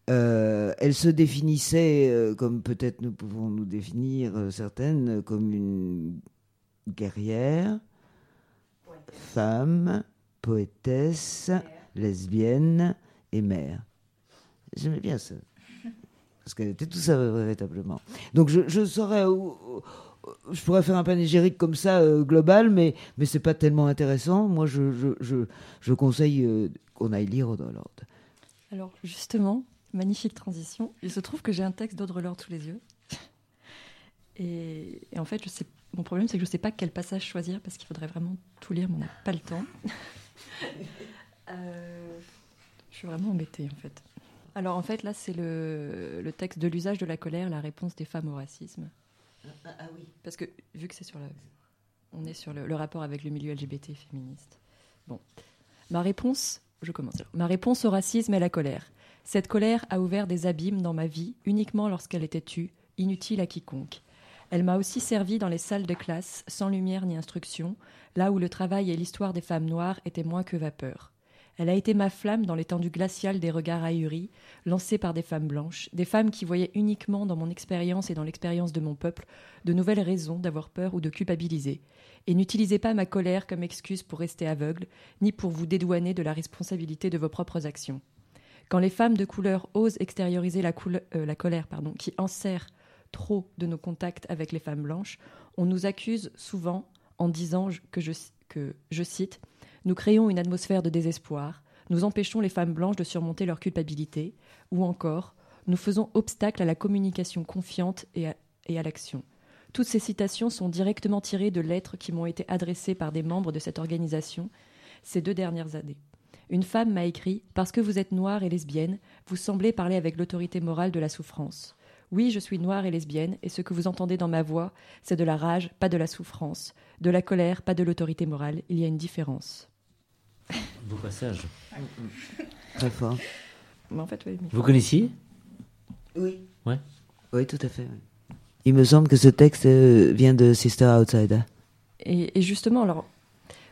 Euh, elle se définissait, euh, comme peut-être nous pouvons nous définir euh, certaines, euh, comme une guerrière, femme, poétesse, lesbienne et mère. J'aimais bien ça. Parce qu'elle était tout ça véritablement. Donc je, je saurais je pourrais faire un panégyrique comme ça euh, global, mais mais c'est pas tellement intéressant. Moi, je je, je, je conseille euh, qu'on aille lire Audre Lorde. Alors justement, magnifique transition. Il se trouve que j'ai un texte d'Audre Lorde sous les yeux. Et, et en fait, je sais, mon problème, c'est que je ne sais pas quel passage choisir parce qu'il faudrait vraiment tout lire, mais on n'a pas le temps. Euh, je suis vraiment embêtée, en fait. Alors, en fait, là, c'est le, le texte de l'usage de la colère, la réponse des femmes au racisme. Ah, oui. Parce que, vu que c'est sur le. On est sur le, le rapport avec le milieu LGBT féministe. Bon. Ma réponse, je commence. alors. Ma réponse au racisme est la colère. Cette colère a ouvert des abîmes dans ma vie uniquement lorsqu'elle était tue, inutile à quiconque. Elle m'a aussi servi dans les salles de classe, sans lumière ni instruction, là où le travail et l'histoire des femmes noires étaient moins que vapeur. Elle a été ma flamme dans l'étendue glaciale des regards ahuris, lancés par des femmes blanches, des femmes qui voyaient uniquement dans mon expérience et dans l'expérience de mon peuple de nouvelles raisons d'avoir peur ou de culpabiliser. Et n'utilisez pas ma colère comme excuse pour rester aveugle, ni pour vous dédouaner de la responsabilité de vos propres actions. Quand les femmes de couleur osent extérioriser la, euh, colère qui enserre trop de nos contacts avec les femmes blanches, on nous accuse souvent en disant que, je cite, Nous créons une atmosphère de désespoir, nous empêchons les femmes blanches de surmonter leur culpabilité, ou encore, nous faisons obstacle à la communication confiante et à, l'action. Toutes ces citations sont directement tirées de lettres qui m'ont été adressées par des membres de cette organisation ces deux dernières années. Une femme m'a écrit Parce que vous êtes noire et lesbienne, vous semblez parler avec l'autorité morale de la souffrance. Oui, je suis noire et lesbienne, et ce que vous entendez dans ma voix, c'est de la rage, pas de la souffrance, de la colère, pas de l'autorité morale. Il y a une différence. Beau passage. Très fort. Mais en fait, oui, mais- Vous connaissiez Oui. Ouais. Oui, tout à fait. oui. Il me semble que ce texte euh, vient de Sister Outsider. Et, et justement, alors,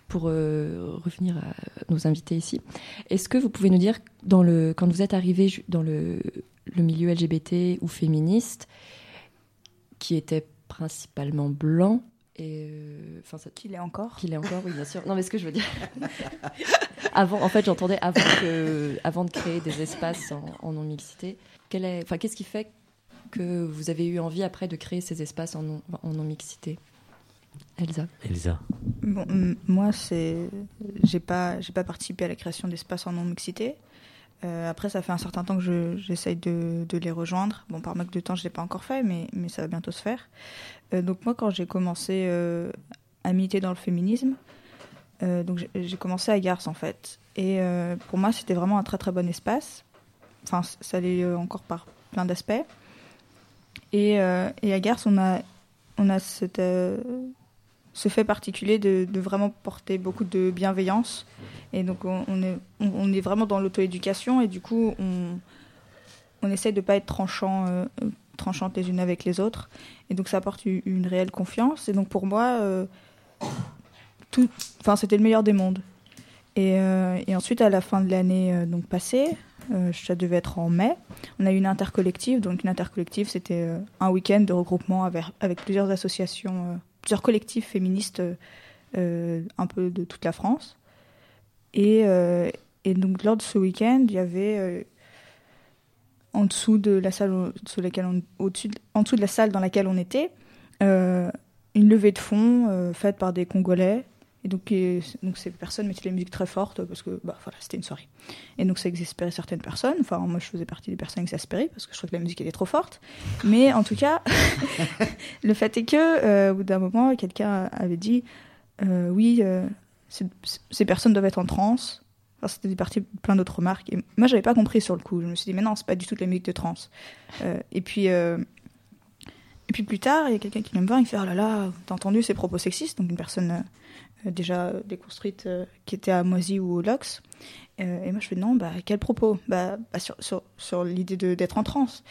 pour euh, revenir à nos invités ici, est-ce que vous pouvez nous dire, dans le, quand vous êtes arrivé ju- dans le, le milieu LGBT ou féministe, qui était principalement blanc, et euh, enfin Qu'il est encore. qu'il est encore oui bien sûr non mais ce que je veux dire avant en fait j'entendais avant que avant de créer des espaces en, en non mixité quel est enfin qu'est-ce qui fait que vous avez eu envie après de créer ces espaces en non, en non mixité Elsa Elsa. Bon, moi, c'est, j'ai pas, j'ai pas participé à la création d'espaces en non mixité. Euh, après, ça fait un certain temps que je- j'essaye de, les rejoindre. Bon, par manque de temps, je l'ai pas encore fait, mais, ça va bientôt se faire. Euh, donc moi, quand j'ai commencé euh, à militer dans le féminisme, donc j'ai- commencé à Garces en fait. Et pour moi, c'était vraiment un très très bon espace. Enfin, ça euh, encore par plein d'aspects. Et, et à Garces, on a, on a cette, ce fait particulier de, vraiment porter beaucoup de bienveillance. Et donc, on, est, vraiment dans l'auto-éducation et du coup, on, on essaye de ne pas être tranchant, euh, tranchantes les unes avec les autres. Et donc, ça apporte une, réelle confiance. Et donc, pour moi, euh, c'était le meilleur des mondes. Et, euh, et ensuite, à la fin de l'année euh, donc passée, ça devait être en mai, on a eu une intercollective. Donc, une intercollective, c'était un week-end de regroupement avec, plusieurs associations, plusieurs collectifs féministes euh, un peu de toute la France. Et, euh, et donc, lors de ce week-end, il y avait euh, en dessous de la salle laquelle en dessous de la salle dans laquelle on était, une levée de fonds faite par des Congolais. Et donc, et- donc ces personnes mettaient la musique très forte parce que bah, voilà, c'était une soirée. Et donc ça exaspérait certaines personnes. Enfin, moi je faisais partie des personnes exaspérées parce que je trouvais que la musique était trop forte. Mais en tout cas, le fait est que euh, au bout d'un moment, quelqu'un avait dit euh, oui, euh, ces- personnes doivent être en transe. Enfin, c'était parti plein d'autres remarques. Et moi, j'avais pas compris sur le coup. Je me suis dit, mais non, c'est pas du tout de la musique de trance. Euh, et puis, euh, et puis plus tard, il y a quelqu'un qui vient me voir, il me fait, oh là là, t'as entendu ces propos sexistes? Donc une personne déjà déconstruite euh, qui était à Moisy ou au Lox. Euh, et moi, je fais, non, bah, quel propos? Bah, bah, Sur, sur, sur l'idée d'être en transe.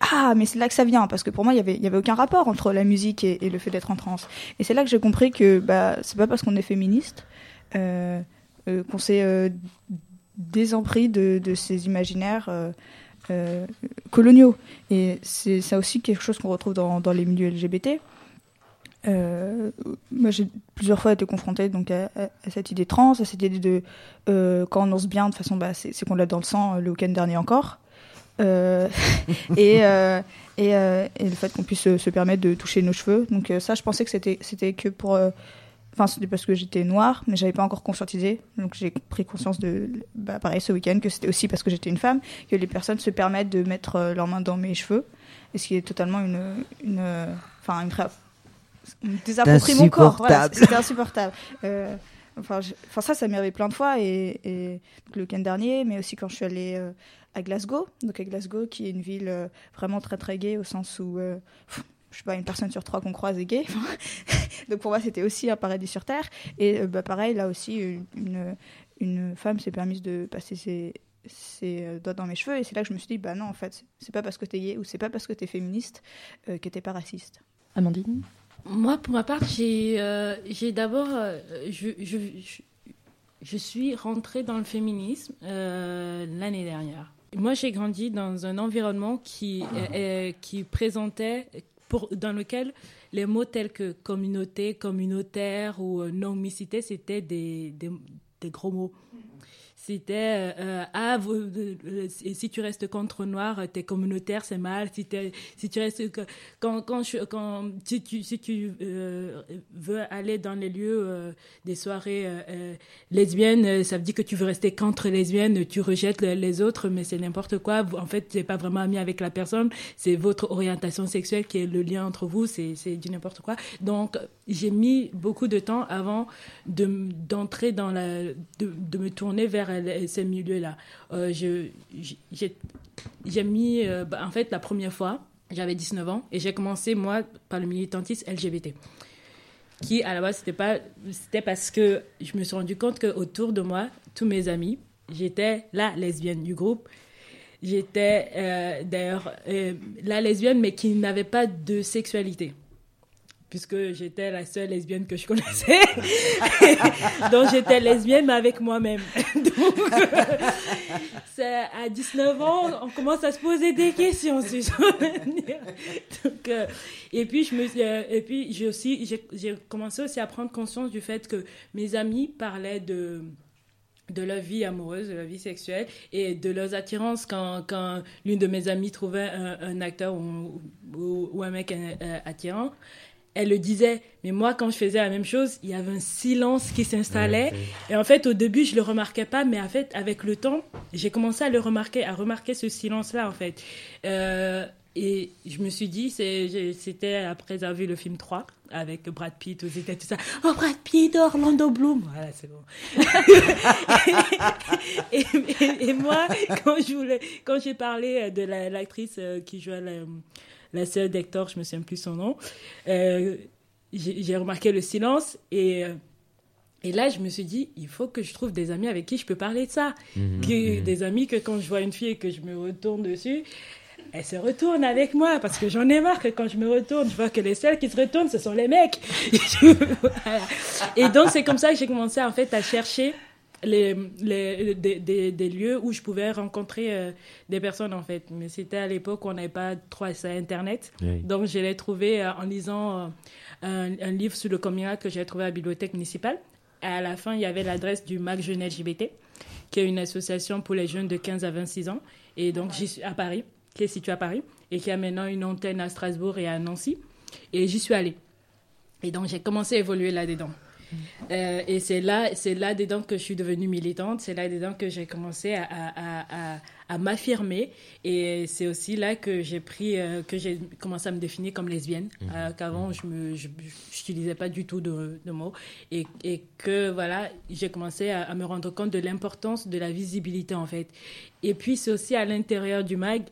Ah, mais c'est là que ça vient, parce que pour moi, il y avait, y avait aucun rapport entre la musique et, le fait d'être en transe. Et c'est là que j'ai compris que bah, c'est pas parce qu'on est féministe euh, euh, qu'on s'est euh, désempris de, de ces imaginaires euh, euh, coloniaux. Et c'est ça aussi quelque chose qu'on retrouve dans, dans les milieux LGBT. Euh, moi, j'ai plusieurs fois été confrontée donc, à, cette idée trans, à cette idée de euh, quand on danse bien, de façon, bah, c'est qu'on l'a dans le sang euh, le week-end dernier encore. Et, et, le fait qu'on puisse se, permettre de toucher nos cheveux. Donc, ça, je pensais que c'était que pour. Enfin, c'était parce que j'étais noire, mais j'avais pas encore conscientisé. Donc, j'ai pris conscience de, bah, pareil, ce week-end, que c'était aussi parce que j'étais une femme, que les personnes se permettent de mettre leurs mains dans mes cheveux. Et ce qui est totalement une. une Enfin, une, ré- on me désapproprie mon corps. Voilà, Insupportable. c'était insupportable. Euh, enfin, je- enfin, ça, ça m'est arrivé plein de fois. Et, et donc, le week-end dernier, mais aussi quand je suis allée euh, à Glasgow. Donc, à Glasgow, qui est une ville euh, vraiment très, très gay, au sens où. euh, pff, je sais pas, une personne sur trois qu'on croise est gay. Donc pour moi, c'était aussi un paradis sur Terre. Et euh, bah, pareil, là aussi, une, une, femme s'est permise de passer ses, ses doigts dans mes cheveux. Et c'est là que je me suis dit, bah non, en fait, c'est pas parce que t'es gay ou c'est pas parce que t'es féministe euh, que t'es pas raciste. Amandine? Moi, pour ma part, j'ai euh, d'abord. euh, je, suis rentrée dans le féminisme euh, l'année dernière. Moi, j'ai grandi dans un environnement qui, présentait, dans lequel les mots tels que communauté, communautaire ou non-mixité, c'était des gros mots. C'était euh, ah si tu restes contre noir t'es communautaire c'est mal. Si tu restes quand tu veux aller dans les lieux des soirées lesbiennes ça veut dire que tu veux rester contre lesbiennes tu rejettes les autres mais c'est n'importe quoi. En fait t'es pas vraiment ami avec la personne. C'est votre orientation sexuelle qui est le lien entre vous. C'est c'est du n'importe quoi. Donc j'ai mis beaucoup de temps avant de d'entrer dans la de me tourner vers ces milieux-là. Euh, j'ai mis, euh, bah, en fait, la première fois, j'avais 19 ans et j'ai commencé, moi, par le militantisme LGBT. Qui, à la base, c'était parce que je me suis rendu compte qu'autour de moi, tous mes amis, j'étais la lesbienne du groupe. J'étais euh, d'ailleurs la lesbienne, mais qui n'avait pas de sexualité puisque j'étais la seule lesbienne que je connaissais. Donc j'étais lesbienne, mais avec moi-même. Donc, à 19 ans, on commence à se poser des questions, si euh, et puis, je me, euh, et puis j'ai aussi, j'ai commencé aussi à prendre conscience du fait que mes amis parlaient de de leur vie amoureuse, de leur vie sexuelle et de leurs attirances quand, quand l'une de mes amies trouvait un, acteur ou, ou, un mec euh, attirant elle le disait. Mais moi, quand je faisais la même chose, il y avait un silence qui s'installait. Et en fait, au début, je le remarquais pas, mais en fait, avec le temps, j'ai commencé à le remarquer, à remarquer ce silence-là, en fait. Euh, et je me suis dit, c'était après avoir vu le film 3 avec Brad Pitt, tout ça. Oh, Brad Pitt, Orlando Bloom. Voilà, c'est bon. et, moi, quand j'ai parlé de l'actrice euh, qui jouait la, la sœur d'Hector, je me souviens plus son nom. Euh, j'ai remarqué le silence et euh, et là, je me suis dit, il faut que je trouve des amis avec qui je peux parler de ça. Mhm, mhm. Des amis que quand je vois une fille et que je me retourne dessus, elle se retourne avec moi parce que j'en ai marre que quand je me retourne, je vois que les seuls qui se retournent, ce sont les mecs. et donc, c'est comme ça que j'ai commencé en fait à chercher les, les, des, des, lieux où je pouvais rencontrer euh, des personnes en fait. Mais c'était à l'époque où on n'avait pas trop accès à Internet. Donc je l'ai trouvé euh, en lisant euh, un, livre sur le communal que j'ai trouvé à la bibliothèque municipale. Et à la fin, il y avait l'adresse du MAC Jeunesse JBT, qui est une association pour les jeunes de 15 à 26 ans. Et donc j'y suis à Paris, qui est située à Paris, et qui a maintenant une antenne à Strasbourg et à Nancy. Et j'y suis allée. Et donc j'ai commencé à évoluer là-dedans. Euh, et c'est là, c'est là dedans que je suis devenue militante. C'est là dedans que j'ai commencé à, à, à, m'affirmer. Et c'est aussi là que j'ai pris, euh, que j'ai commencé à me définir comme lesbienne. Mhm. Euh, qu'avant, je me, n'utilisais pas du tout de, de mots. Et, et, que voilà, j'ai commencé à, me rendre compte de l'importance de la visibilité en fait. Et puis c'est aussi à l'intérieur du mag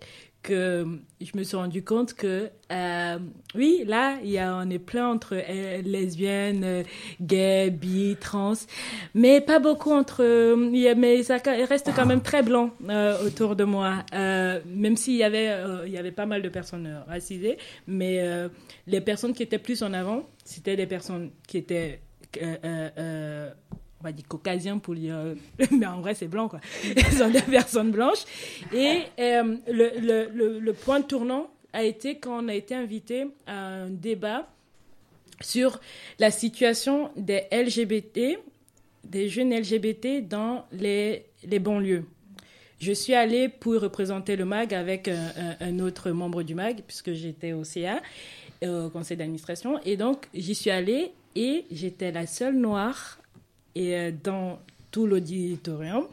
que je me suis rendu compte que euh, oui, là, il y a, on est plein entre euh, lesbiennes, euh, gays, bi, trans, mais pas beaucoup entre. mais ça reste quand même très blanc autour de moi, même s'il y avait, il y avait pas mal de personnes racisées, mais les personnes qui étaient plus en avant, c'était des personnes qui étaient on va dire caucasien pour dire, mais en vrai c'est blanc quoi. Ils sont des personnes blanches. Et euh, le, le, le, point tournant a été quand on a été invité à un débat sur la situation des LGBT, des jeunes LGBT dans les, les banlieues. Je suis allée pour représenter le MAG avec un, un, autre membre du MAG, puisque j'étais au CA, au conseil d'administration. Et donc, j'y suis allée et j'étais la seule noire et euh, dans tout l'auditorium.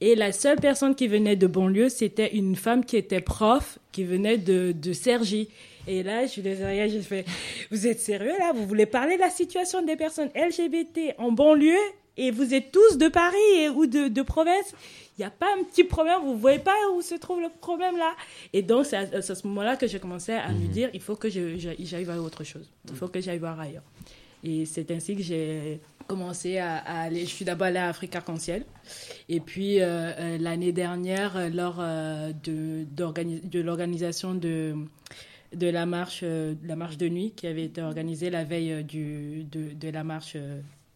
Et la seule personne qui venait de banlieue, c'était une femme qui était prof, qui venait de, de Sergi. Et là, je les ai je fais, vous êtes sérieux là? Vous voulez parler de la situation des personnes LGBT en banlieue et vous êtes tous de Paris ou de, de province? Il n'y a pas un petit problème, vous ne voyez pas où se trouve le problème là Et donc, c'est à, ce moment-là que j'ai commencé à me mhm. dire, il faut que j'aille voir autre chose, il faut que j'aille voir ailleurs. Et c'est ainsi que j'ai commencé à, aller. Je suis d'abord allée à Afrique Arc-en-Ciel. Et puis, euh, euh, l'année dernière, euh, lors de, de l'organisation de, de la marche, la marche de nuit qui avait été organisée la veille du, de, de la marche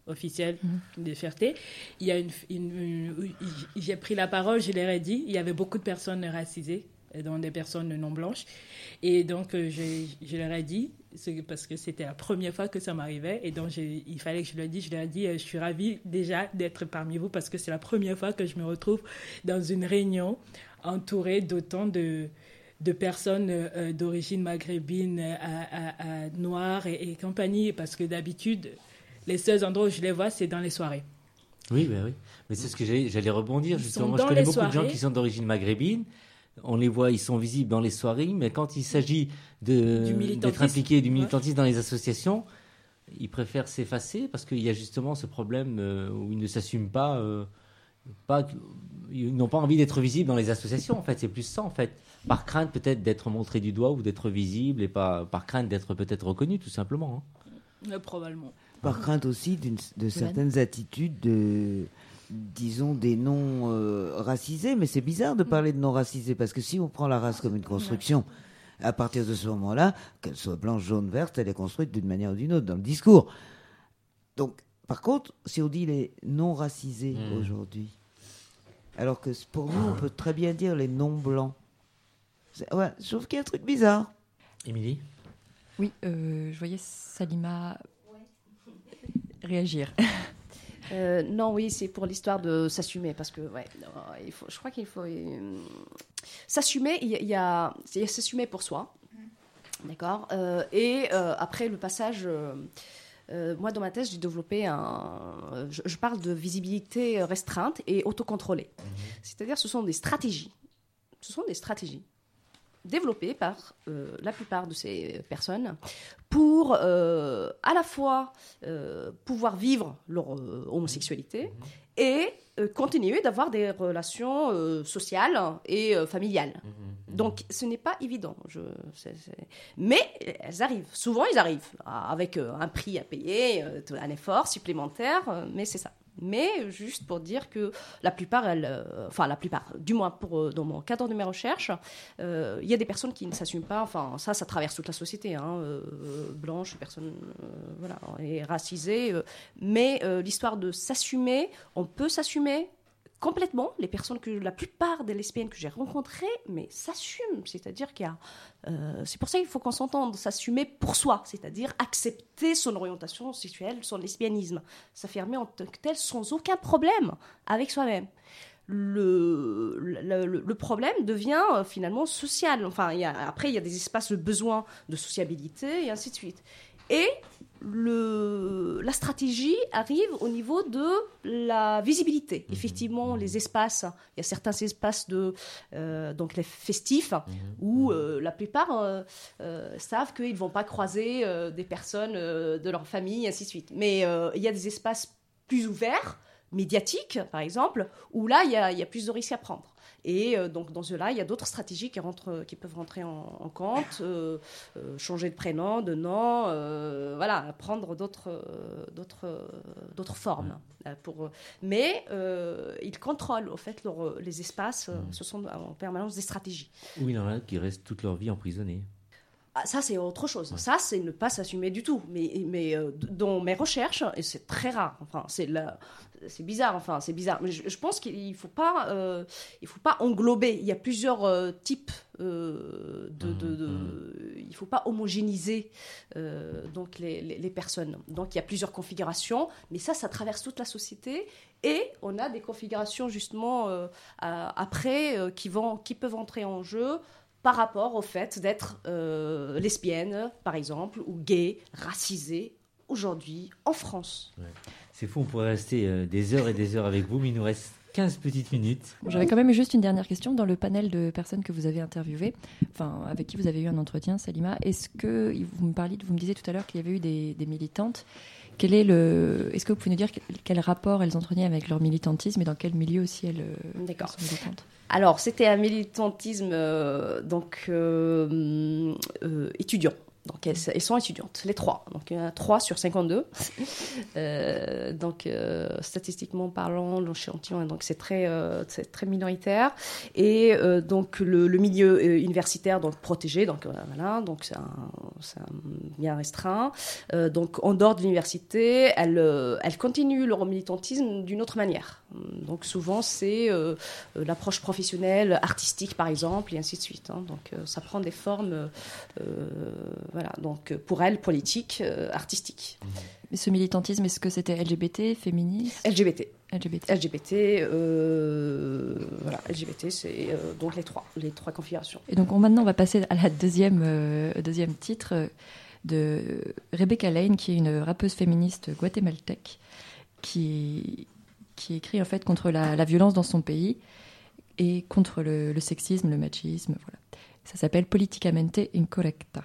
officielle mmh. de Ferté, il y a une, j'ai pris la parole, je leur ai dit, il y avait beaucoup de personnes racisées dont des personnes non blanches. Et donc, je, je leur ai dit, parce que c'était la première fois que ça m'arrivait, et donc il fallait que je leur dise, je leur ai dit, je suis ravie déjà d'être parmi vous, parce que c'est la première fois que je me retrouve dans une réunion entourée d'autant de, de personnes euh, d'origine maghrébine, à, noire et, compagnie, parce que d'habitude, les seuls endroits où je les vois, c'est dans les soirées. Oui, ben oui. Mais c'est ce que j'allais rebondir, justement. Moi, je connais beaucoup de gens qui sont d'origine maghrébine. On les voit, ils sont visibles dans les soirées, mais quand il s'agit d'être impliqués du militantisme dans les associations, ils préfèrent s'effacer parce qu'il y a justement ce problème euh, où ils ne s'assument pas, euh, pas ils n'ont pas envie d'être visibles dans les associations. En fait, c'est plus ça, en fait par crainte peut-être d'être montré du doigt ou d'être visible et pas par crainte d'être peut-être reconnu tout simplement. Hein. probablement. Par crainte aussi de certaines attitudes de disons des noms euh, racisés, mais c'est bizarre de parler de non racisés parce que si on prend la race comme une construction, à partir de ce moment-là, qu'elle soit blanche, jaune, verte, elle est construite d'une manière ou d'une autre dans le discours. Donc, par contre, si on dit les non racisés hmm. aujourd'hui, alors que pour nous, on peut très bien dire les non blancs. Ouais, je trouve qu'il y a un truc bizarre. Émilie? Oui, euh, je voyais Salima réagir. Euh, non, oui, c'est pour l'histoire de s'assumer, parce que ouais, il faut, je crois qu'il faut euh, s'assumer. Il y a, il y a s'assumer pour soi, d'accord. et après le passage, moi dans ma thèse, j'ai développé un, je, je, parle de visibilité restreinte et autocontrôlée. Mhm. C'est-à-dire, ce sont des stratégies. Ce sont des stratégies développées par euh, la plupart de ces personnes pour euh, à la fois euh, pouvoir vivre leur homosexualité et continuer d'avoir des relations sociales et familiales. Mmh, mmh. Donc ce n'est pas évident. Je, Mais elles arrivent. Souvent, ils arrivent avec un prix à payer, un effort supplémentaire, mais c'est ça mais juste pour dire que la plupart, euh, enfin la plupart, du moins pour, euh, dans mon cadre de mes recherches, euh, il y a des personnes qui ne s'assument pas, enfin ça, ça traverse toute la société, hein, blanche, personne, voilà, et racisée, mais l'histoire de s'assumer, on peut s'assumer, complètement. Les personnes que la plupart des lesbiennes que j'ai rencontrées, mais s'assument. C'est-à-dire qu'il y a, euh, c'est pour ça qu'il faut qu'on s'entende, s'assumer pour soi, c'est-à-dire accepter son orientation sexuelle, son lesbianisme, s'affirmer en tant que tel sans aucun problème avec soi-même. Le, problème devient euh, finalement social. Enfin, après, il y a des espaces de besoin de sociabilité et ainsi de suite. Et le, la stratégie arrive au niveau de la visibilité. Mhm. Effectivement, les espaces, il y a certains espaces de, euh, donc les festifs, mhm. où euh, la plupart euh, savent qu'ils ne vont pas croiser des personnes de leur famille, ainsi de suite. Mais il y a des espaces plus ouverts, médiatiques, par exemple, où là, il y a, il y a plus de risques à prendre. Et euh, donc, dans cela, il y a d'autres stratégies qui, rentrent, qui peuvent rentrer en, compte, euh, euh, changer de prénom, de nom, voilà, prendre d'autres, d'autres, d'autres formes. Pour, mais ils contrôlent, au fait, les espaces, ce sont en permanence des stratégies. Ou il y en a qui restent toute leur vie emprisonnés. Ah, ça, c'est autre chose. Ça, c'est ne pas s'assumer du tout. Mais, mais dans mes recherches, et c'est très rare, enfin, c'est la, c'est bizarre, enfin, c'est bizarre. Mais je, pense qu'il ne faut, pas, euh, il faut pas englober. Il y a plusieurs euh, types euh, de. de, mmh, mmh. Il ne faut pas homogénéiser donc les, les, personnes. Donc il y a plusieurs configurations, mais ça, ça traverse toute la société. Et on a des configurations justement après qui, vont, qui peuvent entrer en jeu par rapport au fait d'être lesbienne, par exemple, ou gay, racisée, aujourd'hui en France. C'est fou, on pourrait rester euh, des heures et des heures avec vous, mais il nous reste 15 petites minutes. J'avais quand même juste une dernière question. Dans le panel de personnes que vous avez interviewées, enfin, avec qui vous avez eu un entretien, Salima, est-ce que vous me parliez, vous me disiez tout à l'heure qu'il y avait eu des, militantes. Quel est le, est-ce que vous pouvez nous dire quel rapport elles entretenaient avec leur militantisme et dans quel milieu aussi elles, sont militantes? Alors, c'était un militantisme euh, donc euh, étudiant. Donc elles, sont étudiantes, les trois. Donc il y en a 3 sur 52. euh, donc euh, statistiquement parlant, l'échantillon donc c'est très euh, très minoritaire. Et euh, donc le, milieu universitaire donc protégé, donc voilà, donc c'est un, bien restreint. donc en dehors de l'université, elles elles continuent leur militantisme d'une autre manière. Donc souvent c'est euh, euh, l'approche professionnelle, artistique par exemple, et ainsi de suite. Hein. Donc ça prend des formes, voilà. Donc pour elle, politique, artistique. Mais ce militantisme, est-ce que c'était LGBT, féministe? LGBT. LGBT. LGBT, voilà, LGBT, c'est donc les trois, les trois configurations. Et donc maintenant, on va passer à la deuxième, deuxième titre de Rebecca Lane, qui est une rappeuse féministe guatémaltèque, qui, qui écrit en fait contre la, violence dans son pays et contre le, sexisme, le machisme. Voilà. Ça s'appelle Politicamente Incorrecta.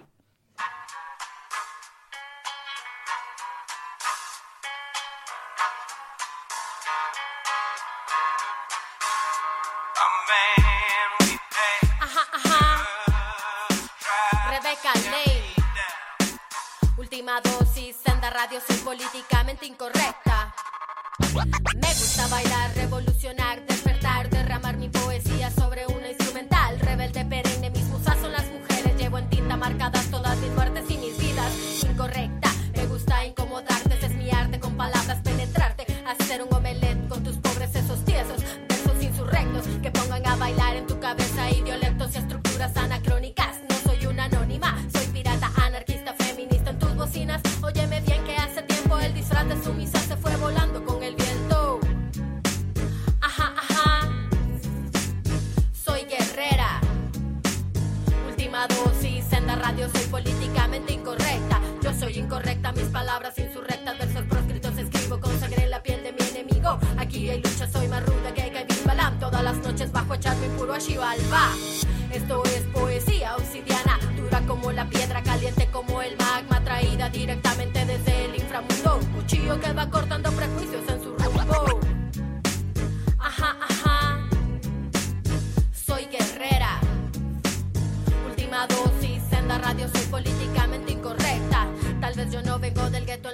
Radio, soy políticamente incorrecta. Me gusta bailar, revolucionar, despertar, derramar mi poesía sobre una instrumental. Rebelde perenne, mis musas son las mujeres. Llevo en tinta marcadas todas mis muertes y mis vidas. Incorrecta, me gusta incomodarte, es mi arte con palabras penetrarte. Hacer un omelette con tus pobres esos tiesos, versos insurrectos que pongan a bailar en tu cabeza echarme puro a Shivalba. Esto es poesía obsidiana, dura como la piedra, caliente como el magma, traída directamente desde el inframundo. Cuchillo que va cortando prejuicios en su rumbo. Ajá, ajá. Soy guerrera. Última dosis, senda radio, soy políticamente incorrecta. Tal vez yo no vengo del gueto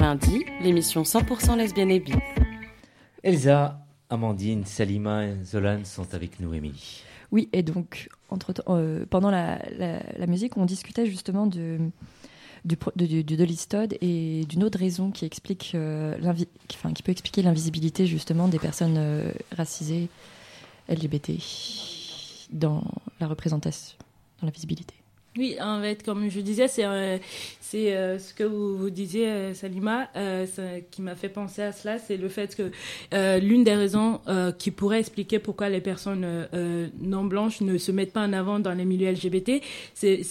Lundi, l'émission 100% lesbienne et bi. Elsa, Amandine, Salima et Zolan sont avec nous, Émilie. Oui, et donc, entre euh, pendant la, la, la, musique, on discutait justement de, du, de, de, de l'istode et d'une autre raison qui, explique, euh, enfin, qui peut expliquer l'invisibilité justement des personnes euh, racisées LGBT dans la représentation, dans la visibilité. Oui, en fait, comme je disais, c'est euh, c'est euh, ce que vous, vous disiez, euh, Salima, ça, qui m'a fait penser à cela, c'est le fait que l'une des raisons qui pourrait expliquer pourquoi les personnes non blanches ne se mettent pas en avant dans les milieux LGBT, c'est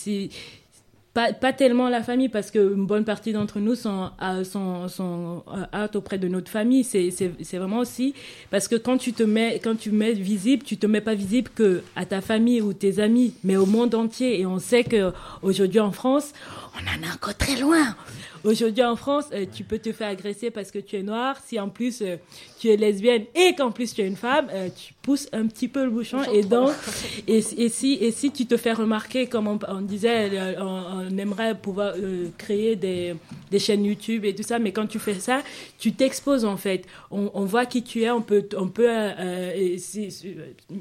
pas, tellement la famille parce que une bonne partie d'entre nous sont sont sont out auprès de notre famille. C'est vraiment aussi parce que quand tu te mets quand tu mets visible tu te mets pas visible que à ta famille ou tes amis mais au monde entier. Et on sait que aujourd'hui en France on en a encore très loin. Aujourd'hui en France euh, tu peux te faire agresser parce que tu es noir si en plus euh, tu es lesbienne et qu'en plus tu es une femme euh, tu pousses un petit peu le bouchon et donc et, et si et si tu te fais remarquer comme on, on disait on, on aimerait pouvoir euh, créer des, des chaînes YouTube et tout ça, mais quand tu fais ça, tu t'exposes en fait. On, on, voit qui tu es, on peut, on peut, euh, si,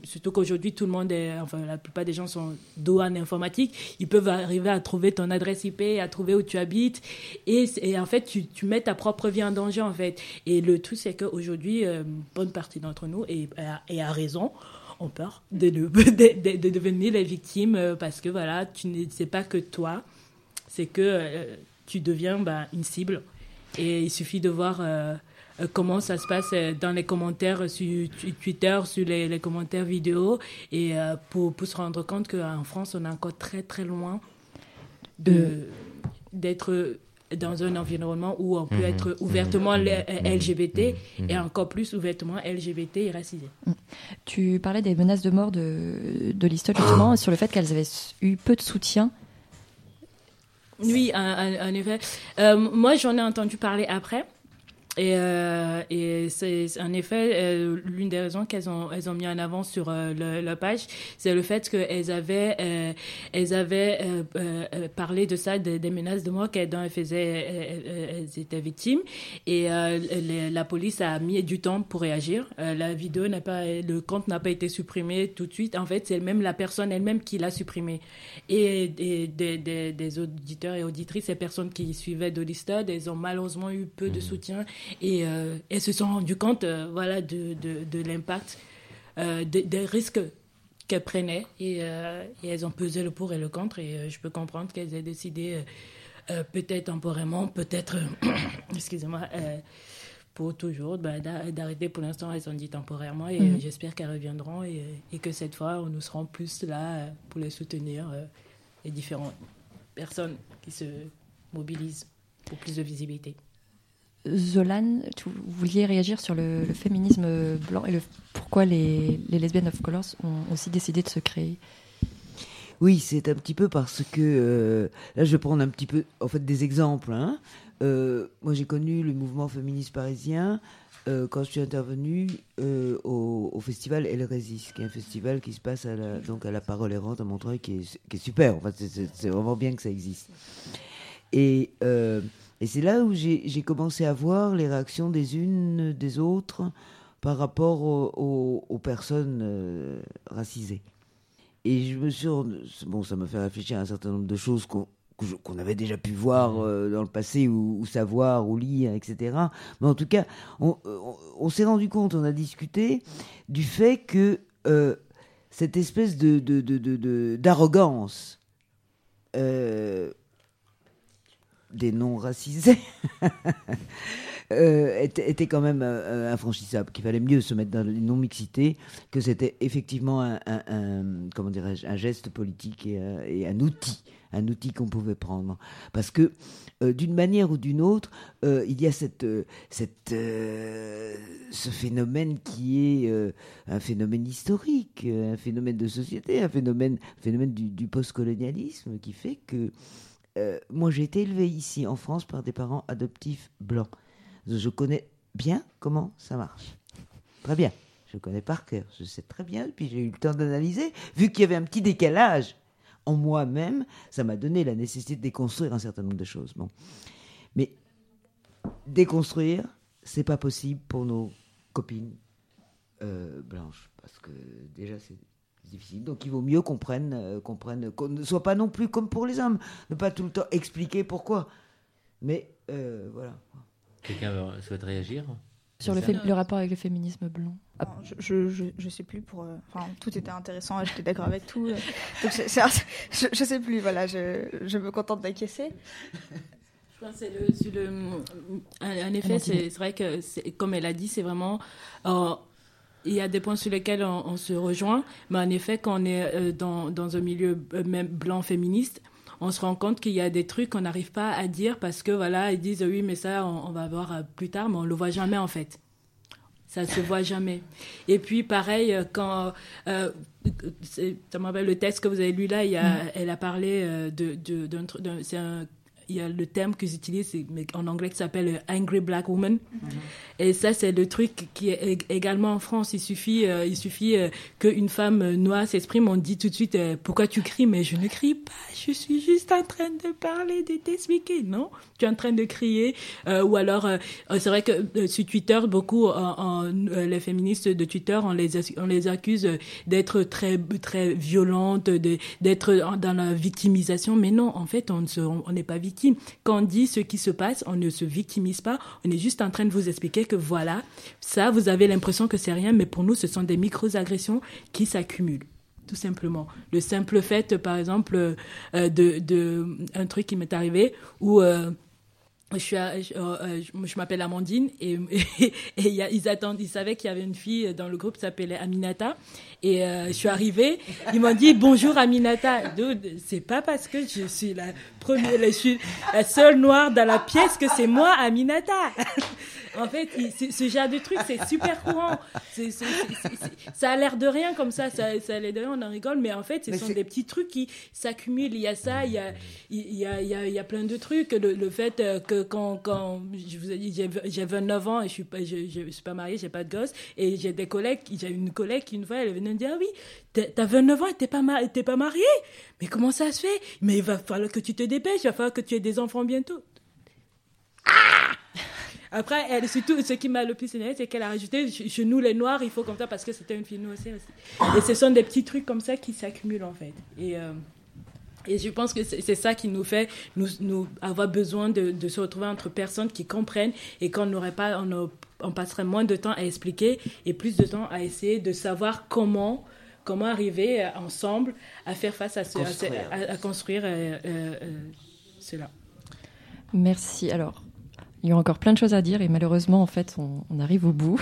surtout qu'aujourd'hui tout le monde est, enfin la plupart des gens sont douane informatique, ils peuvent arriver à trouver ton adresse IP, à trouver où tu habites, et, et en fait tu, tu mets ta propre vie en danger en fait. Et le truc c'est qu'aujourd'hui, euh, bonne partie d'entre nous et, et, à raison ont peur de, de, de, devenir les victimes parce que voilà, tu ne sais pas que toi, c'est que tu deviens bah, une cible. Et il suffit de voir comment ça se passe dans les commentaires sur Twitter, sur les, les commentaires vidéo, et pour, pour, se rendre compte qu'en France, on est encore très très loin de d'être dans un environnement où on peut mhm. être ouvertement mhm. LGBT mhm. et encore plus ouvertement LGBT et racisé. Mm. Tu parlais des menaces de mort de, de justement, sur le fait qu'elles avaient eu peu de soutien. Oui, en, effet. Euh, moi, j'en ai entendu parler après. Et, euh, et c'est en effet euh, l'une des raisons qu'elles ont elles ont mis en avant sur euh, le, la page, c'est le fait qu'elles avaient euh, elles avaient euh, parlé de ça, des menaces de mort qu'elles elles faisaient, elles, étaient victimes et la police a mis du temps pour réagir. la vidéo n'a pas, le compte n'a pas été supprimé tout de suite. En fait, c'est même la personne elle-même qui l'a supprimé. Et, et des, des, des, auditeurs et auditrices, ces personnes qui suivaient Dolistad, elles ont malheureusement eu peu de mmh. soutien et euh, elles se sont rendues compte euh, voilà, de, de, de l'impact, euh, des risques qu'elles prenaient et, et, elles ont pesé le pour et le contre et je peux comprendre qu'elles aient décidé peut-être temporairement, peut-être, excusez-moi, pour toujours, bah, d'arrêter pour l'instant, elles ont dit temporairement et mm. j'espère qu'elles reviendront et, et, que cette fois, nous serons plus là pour les soutenir, les différentes personnes qui se mobilisent pour plus de visibilité. Zolan, tu vouliez réagir sur le, féminisme blanc et le, pourquoi les, les lesbiennes of colors ont aussi décidé de se créer Oui, c'est un petit peu parce que euh, là, je vais prendre un petit peu, en fait, des exemples. Hein. Euh, moi, j'ai connu le mouvement féministe parisien euh, quand je suis intervenue au, festival Elle Résiste, qui est un festival qui se passe à la, donc à la Parole errante à Montreuil, qui est, super. En c'est vraiment bien que ça existe. Et et c'est là où j'ai commencé à voir les réactions des unes, des autres, par rapport aux, personnes euh, racisées. Et je me suis. Bon, ça m'a fait réfléchir à un certain nombre de choses qu'on avait déjà pu voir euh, dans le passé ou, savoir ou lire, etc. Mais en tout cas, on, s'est rendu compte, on a discuté du fait que euh, cette espèce de d'arrogance des non racisés euh, était, quand même euh, infranchissable, qu'il fallait mieux se mettre dans une non-mixité, que c'était effectivement un, comment un geste politique et, un outil, un outil qu'on pouvait prendre. Parce que euh, d'une manière ou d'une autre, il y a cette, ce phénomène qui est un phénomène historique, un phénomène de société, un phénomène, phénomène du, du postcolonialisme qui fait que euh, moi, j'ai été élevée ici en France par des parents adoptifs blancs. Je connais bien comment ça marche. Très bien. Je connais par cœur. Je sais très bien. Puis j'ai eu le temps d'analyser. Vu qu'il y avait un petit décalage en moi-même, ça m'a donné la nécessité de déconstruire un certain nombre de choses. Bon. Mais déconstruire, c'est pas possible pour nos copines euh, blanches. Parce que déjà, c'est difficile. Donc il vaut mieux qu'on prenne, euh, qu'on prenne, qu'on ne soit pas non plus comme pour les hommes, ne pas tout le temps expliquer pourquoi. Mais euh, voilà. Quelqu'un souhaite réagir sur le, le, rapport avec le féminisme blanc je, je, je, sais plus pour. Euh, enfin, tout était intéressant, j'étais d'accord avec tout. donc je, je sais plus, voilà, je, je me contente d'acquiescer. Je pense le, le, en effet, c'est vrai que, comme elle a dit, c'est vraiment il y a des points sur lesquels on, se rejoint, mais en effet, quand on est euh, dans, dans un milieu euh, même blanc féministe, on se rend compte qu'il y a des trucs qu'on n'arrive pas à dire parce que voilà, ils disent oui, mais ça, on, va voir euh, plus tard, mais on le voit jamais en fait. Ça se voit jamais. Et puis pareil, quand euh, ça m'appelle le texte que vous avez lu là, il y a, mm. elle a parlé de, de, d'un, c'est un il y a le terme que j'utilise en anglais qui s'appelle Angry Black Woman. Et ça, c'est le truc qui est également en France. Il suffit, euh, il suffit euh, qu'une femme noire s'exprime, on dit tout de suite euh, pourquoi tu cries, mais je ne crie pas, je suis juste en train de parler, de t'expliquer. Non, tu es en train de crier. ou alors, c'est vrai que sur Twitter, beaucoup, les féministes de Twitter, on les, on les accuse d'être très, très violentes, d'être dans la victimisation. Mais non, en fait, on n'est on, pas victime Quand on dit ce qui se passe, on ne se victimise pas, on est juste en train de vous expliquer que voilà, ça, vous avez l'impression que c'est rien, mais pour nous, ce sont des micro-agressions qui s'accumulent. Tout simplement. Le simple fait, par exemple, euh, de, de un truc qui m'est arrivé où euh, je je, euh, je m'appelle Amandine et, ils attendent ils savaient qu'il y avait une fille dans le groupe qui s'appelait Aminata. Et je suis arrivée. Ils m'ont dit bonjour Aminata. C'est pas parce que je suis la première je suis la seule noire dans la pièce que c'est moi Aminata en fait, ce genre de truc, c'est super courant. ça a l'air de rien comme ça, ça, ça a l'air de rien, on en rigole, mais en fait, ce sont des petits trucs qui s'accumulent. Il y a ça, il y a, il y a, il y a, il y a plein de trucs. Le, fait euh, que quand, quand je vous ai dit, j'ai 29 ans et je suis pas, je, je, suis pas mariée, j'ai pas de gosse, et j'ai des collègues, j'ai une collègue qui une fois, elle venait me dire, ah oui, t'as 29 ans et t'es pas, t'es pas mariée. Mais comment ça se fait? Mais il va falloir que tu te dépêches, il va falloir que tu aies des enfants bientôt. Ah après, elle, surtout, ce qui m'a le plus énervé, c'est qu'elle a rajouté chez nous les noirs, il faut comme ça parce que c'était une fille noire aussi. Et ce sont des petits trucs comme ça qui s'accumulent en fait. Et, euh, et je pense que c'est ça qui nous fait nous, nous avoir besoin de, de, se retrouver entre personnes qui comprennent et qu'on n'aurait pas, on, on, passerait moins de temps à expliquer et plus de temps à essayer de savoir comment comment arriver ensemble à faire face à, ce, à, construire euh, euh, cela. Merci. Alors, il y a encore plein de choses à dire et malheureusement, en fait, on, arrive au bout.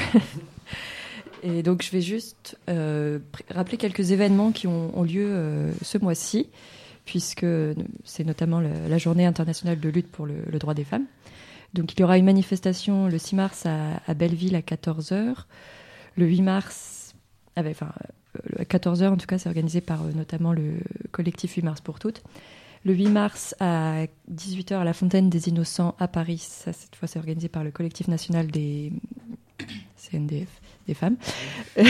et donc, je vais juste euh, rappeler quelques événements qui ont, lieu euh, ce mois-ci, puisque c'est notamment la, journée internationale de lutte pour le, droit des femmes. Donc, il y aura une manifestation le 6 mars à, Belleville à 14h. Le 8 mars, enfin, à 14h en tout cas, c'est organisé par euh, notamment le collectif 8 mars pour toutes. Le 8 mars à 18h à la Fontaine des Innocents à Paris. Ça, cette fois, c'est organisé par le collectif national des CNDF, des femmes.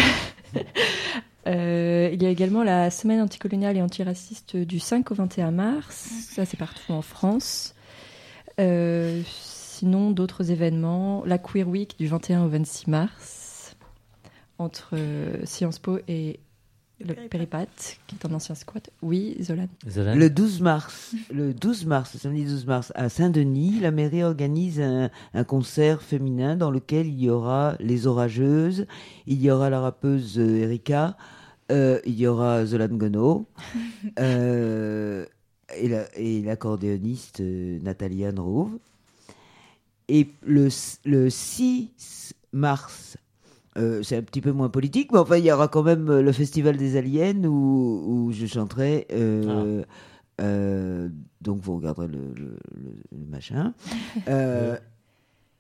Euh, il y a également la semaine anticoloniale et antiraciste du 5 au 21 mars. Ça, c'est partout en France. Euh, sinon, d'autres événements. La Queer Week du 21 au 26 mars entre euh, Sciences Po et le péripathe, qui est un ancien squat. Oui, Zolan. Le 12 mars, le 12 mars, samedi 12 mars, à Saint-Denis, la mairie organise un, concert féminin dans lequel il y aura les orageuses, il y aura la rappeuse euh, Erika, euh, il y aura Zolan Gono, euh, et l'accordéoniste Nathalie Anne Et le, le 6 mars euh, c'est un petit peu moins politique, mais enfin, il y aura quand même euh, le Festival des Aliens où, où je chanterai. Euh, ah. donc, vous regarderez le, le, machin.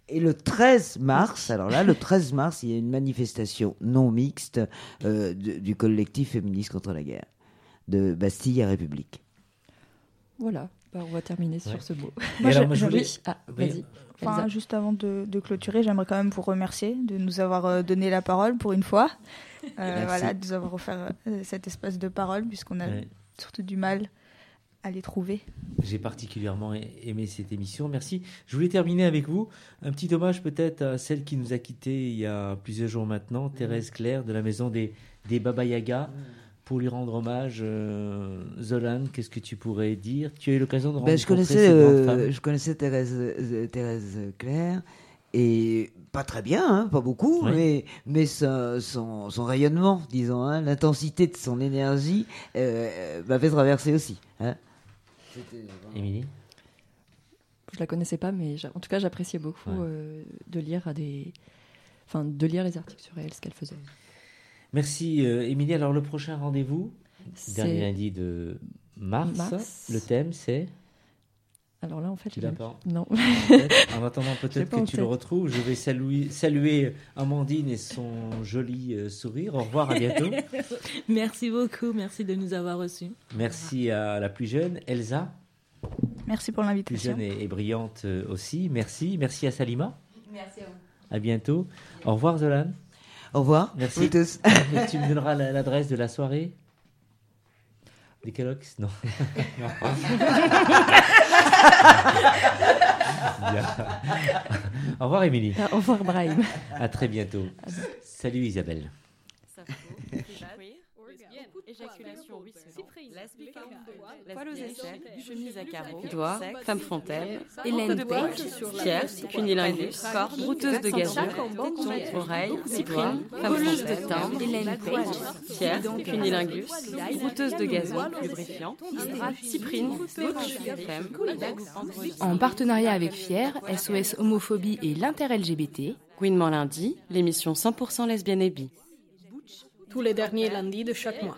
et le 13 mars, alors là, le 13 mars, il y a une manifestation non mixte du collectif féministe contre la guerre, de Bastille à République. Voilà, bah, on va terminer sur ce mot. Moi, Ah, vas-y. Enfin, juste avant de, clôturer, j'aimerais quand même vous remercier de nous avoir euh, donné la parole pour une fois. Euh, voilà, de nous avoir offert euh, cet espace de parole, puisqu'on a surtout du mal à les trouver. J'ai particulièrement aimé cette émission. Merci. Je voulais terminer avec vous. Un petit hommage peut-être à celle qui nous a quittés il y a plusieurs jours maintenant, Thérèse Claire de la maison des, des Baba Yaga. Pour lui rendre hommage, euh, Zolan, qu'est-ce que tu pourrais dire? Tu as eu l'occasion de rencontrer ben, je connaissais, euh, Je connaissais Thérèse, euh, Thérèse Claire, et pas très bien, hein, pas beaucoup, mais, mais son, son, rayonnement, disons, hein, l'intensité de son énergie m'a fait traverser aussi. Hein. Émilie? Je la connaissais pas, mais en tout cas, j'appréciais beaucoup de lire à des, enfin, de lire les articles sur elle, ce qu'elle faisait. Merci euh, Émilie. Alors le prochain rendez-vous, dernier lundi de mars. Le thème c'est alors là, en fait, tu l'as pas Non. En, attendant, peut-être que tu le retrouves. Je vais saluer, saluer Amandine et son joli euh, sourire. Au revoir, à bientôt. merci beaucoup, merci de nous avoir reçus. Merci à la plus jeune, Elsa. Merci pour l'invitation. Plus jeune et, brillante euh, aussi. Merci. Merci à Salima. Merci à vous. À bientôt. Au revoir, Zolan. Au revoir. Merci. tous. tu me donneras l'adresse de la soirée Des Kellogg's? Non. Au revoir, Émilie. Au revoir, Brahim. À très bientôt. Salut, Isabelle. Ça Éjaculation, oui, aux aisselles, chemise à carreaux, doigts, femme fontaine, Hélène Page, Pierre, cunilingus, brouteuse de gazon, oreille, cyprine, femme de timbre, Hélène Page, Pierre, cunilingus, brouteuse de gazon, lubrifiant, cyprine, coach, crème, En partenariat avec Fier, SOS Homophobie et l'Inter-LGBT, Gouinement Lundi, l'émission 100% lesbienne et bi tous les derniers lundis de chaque mois.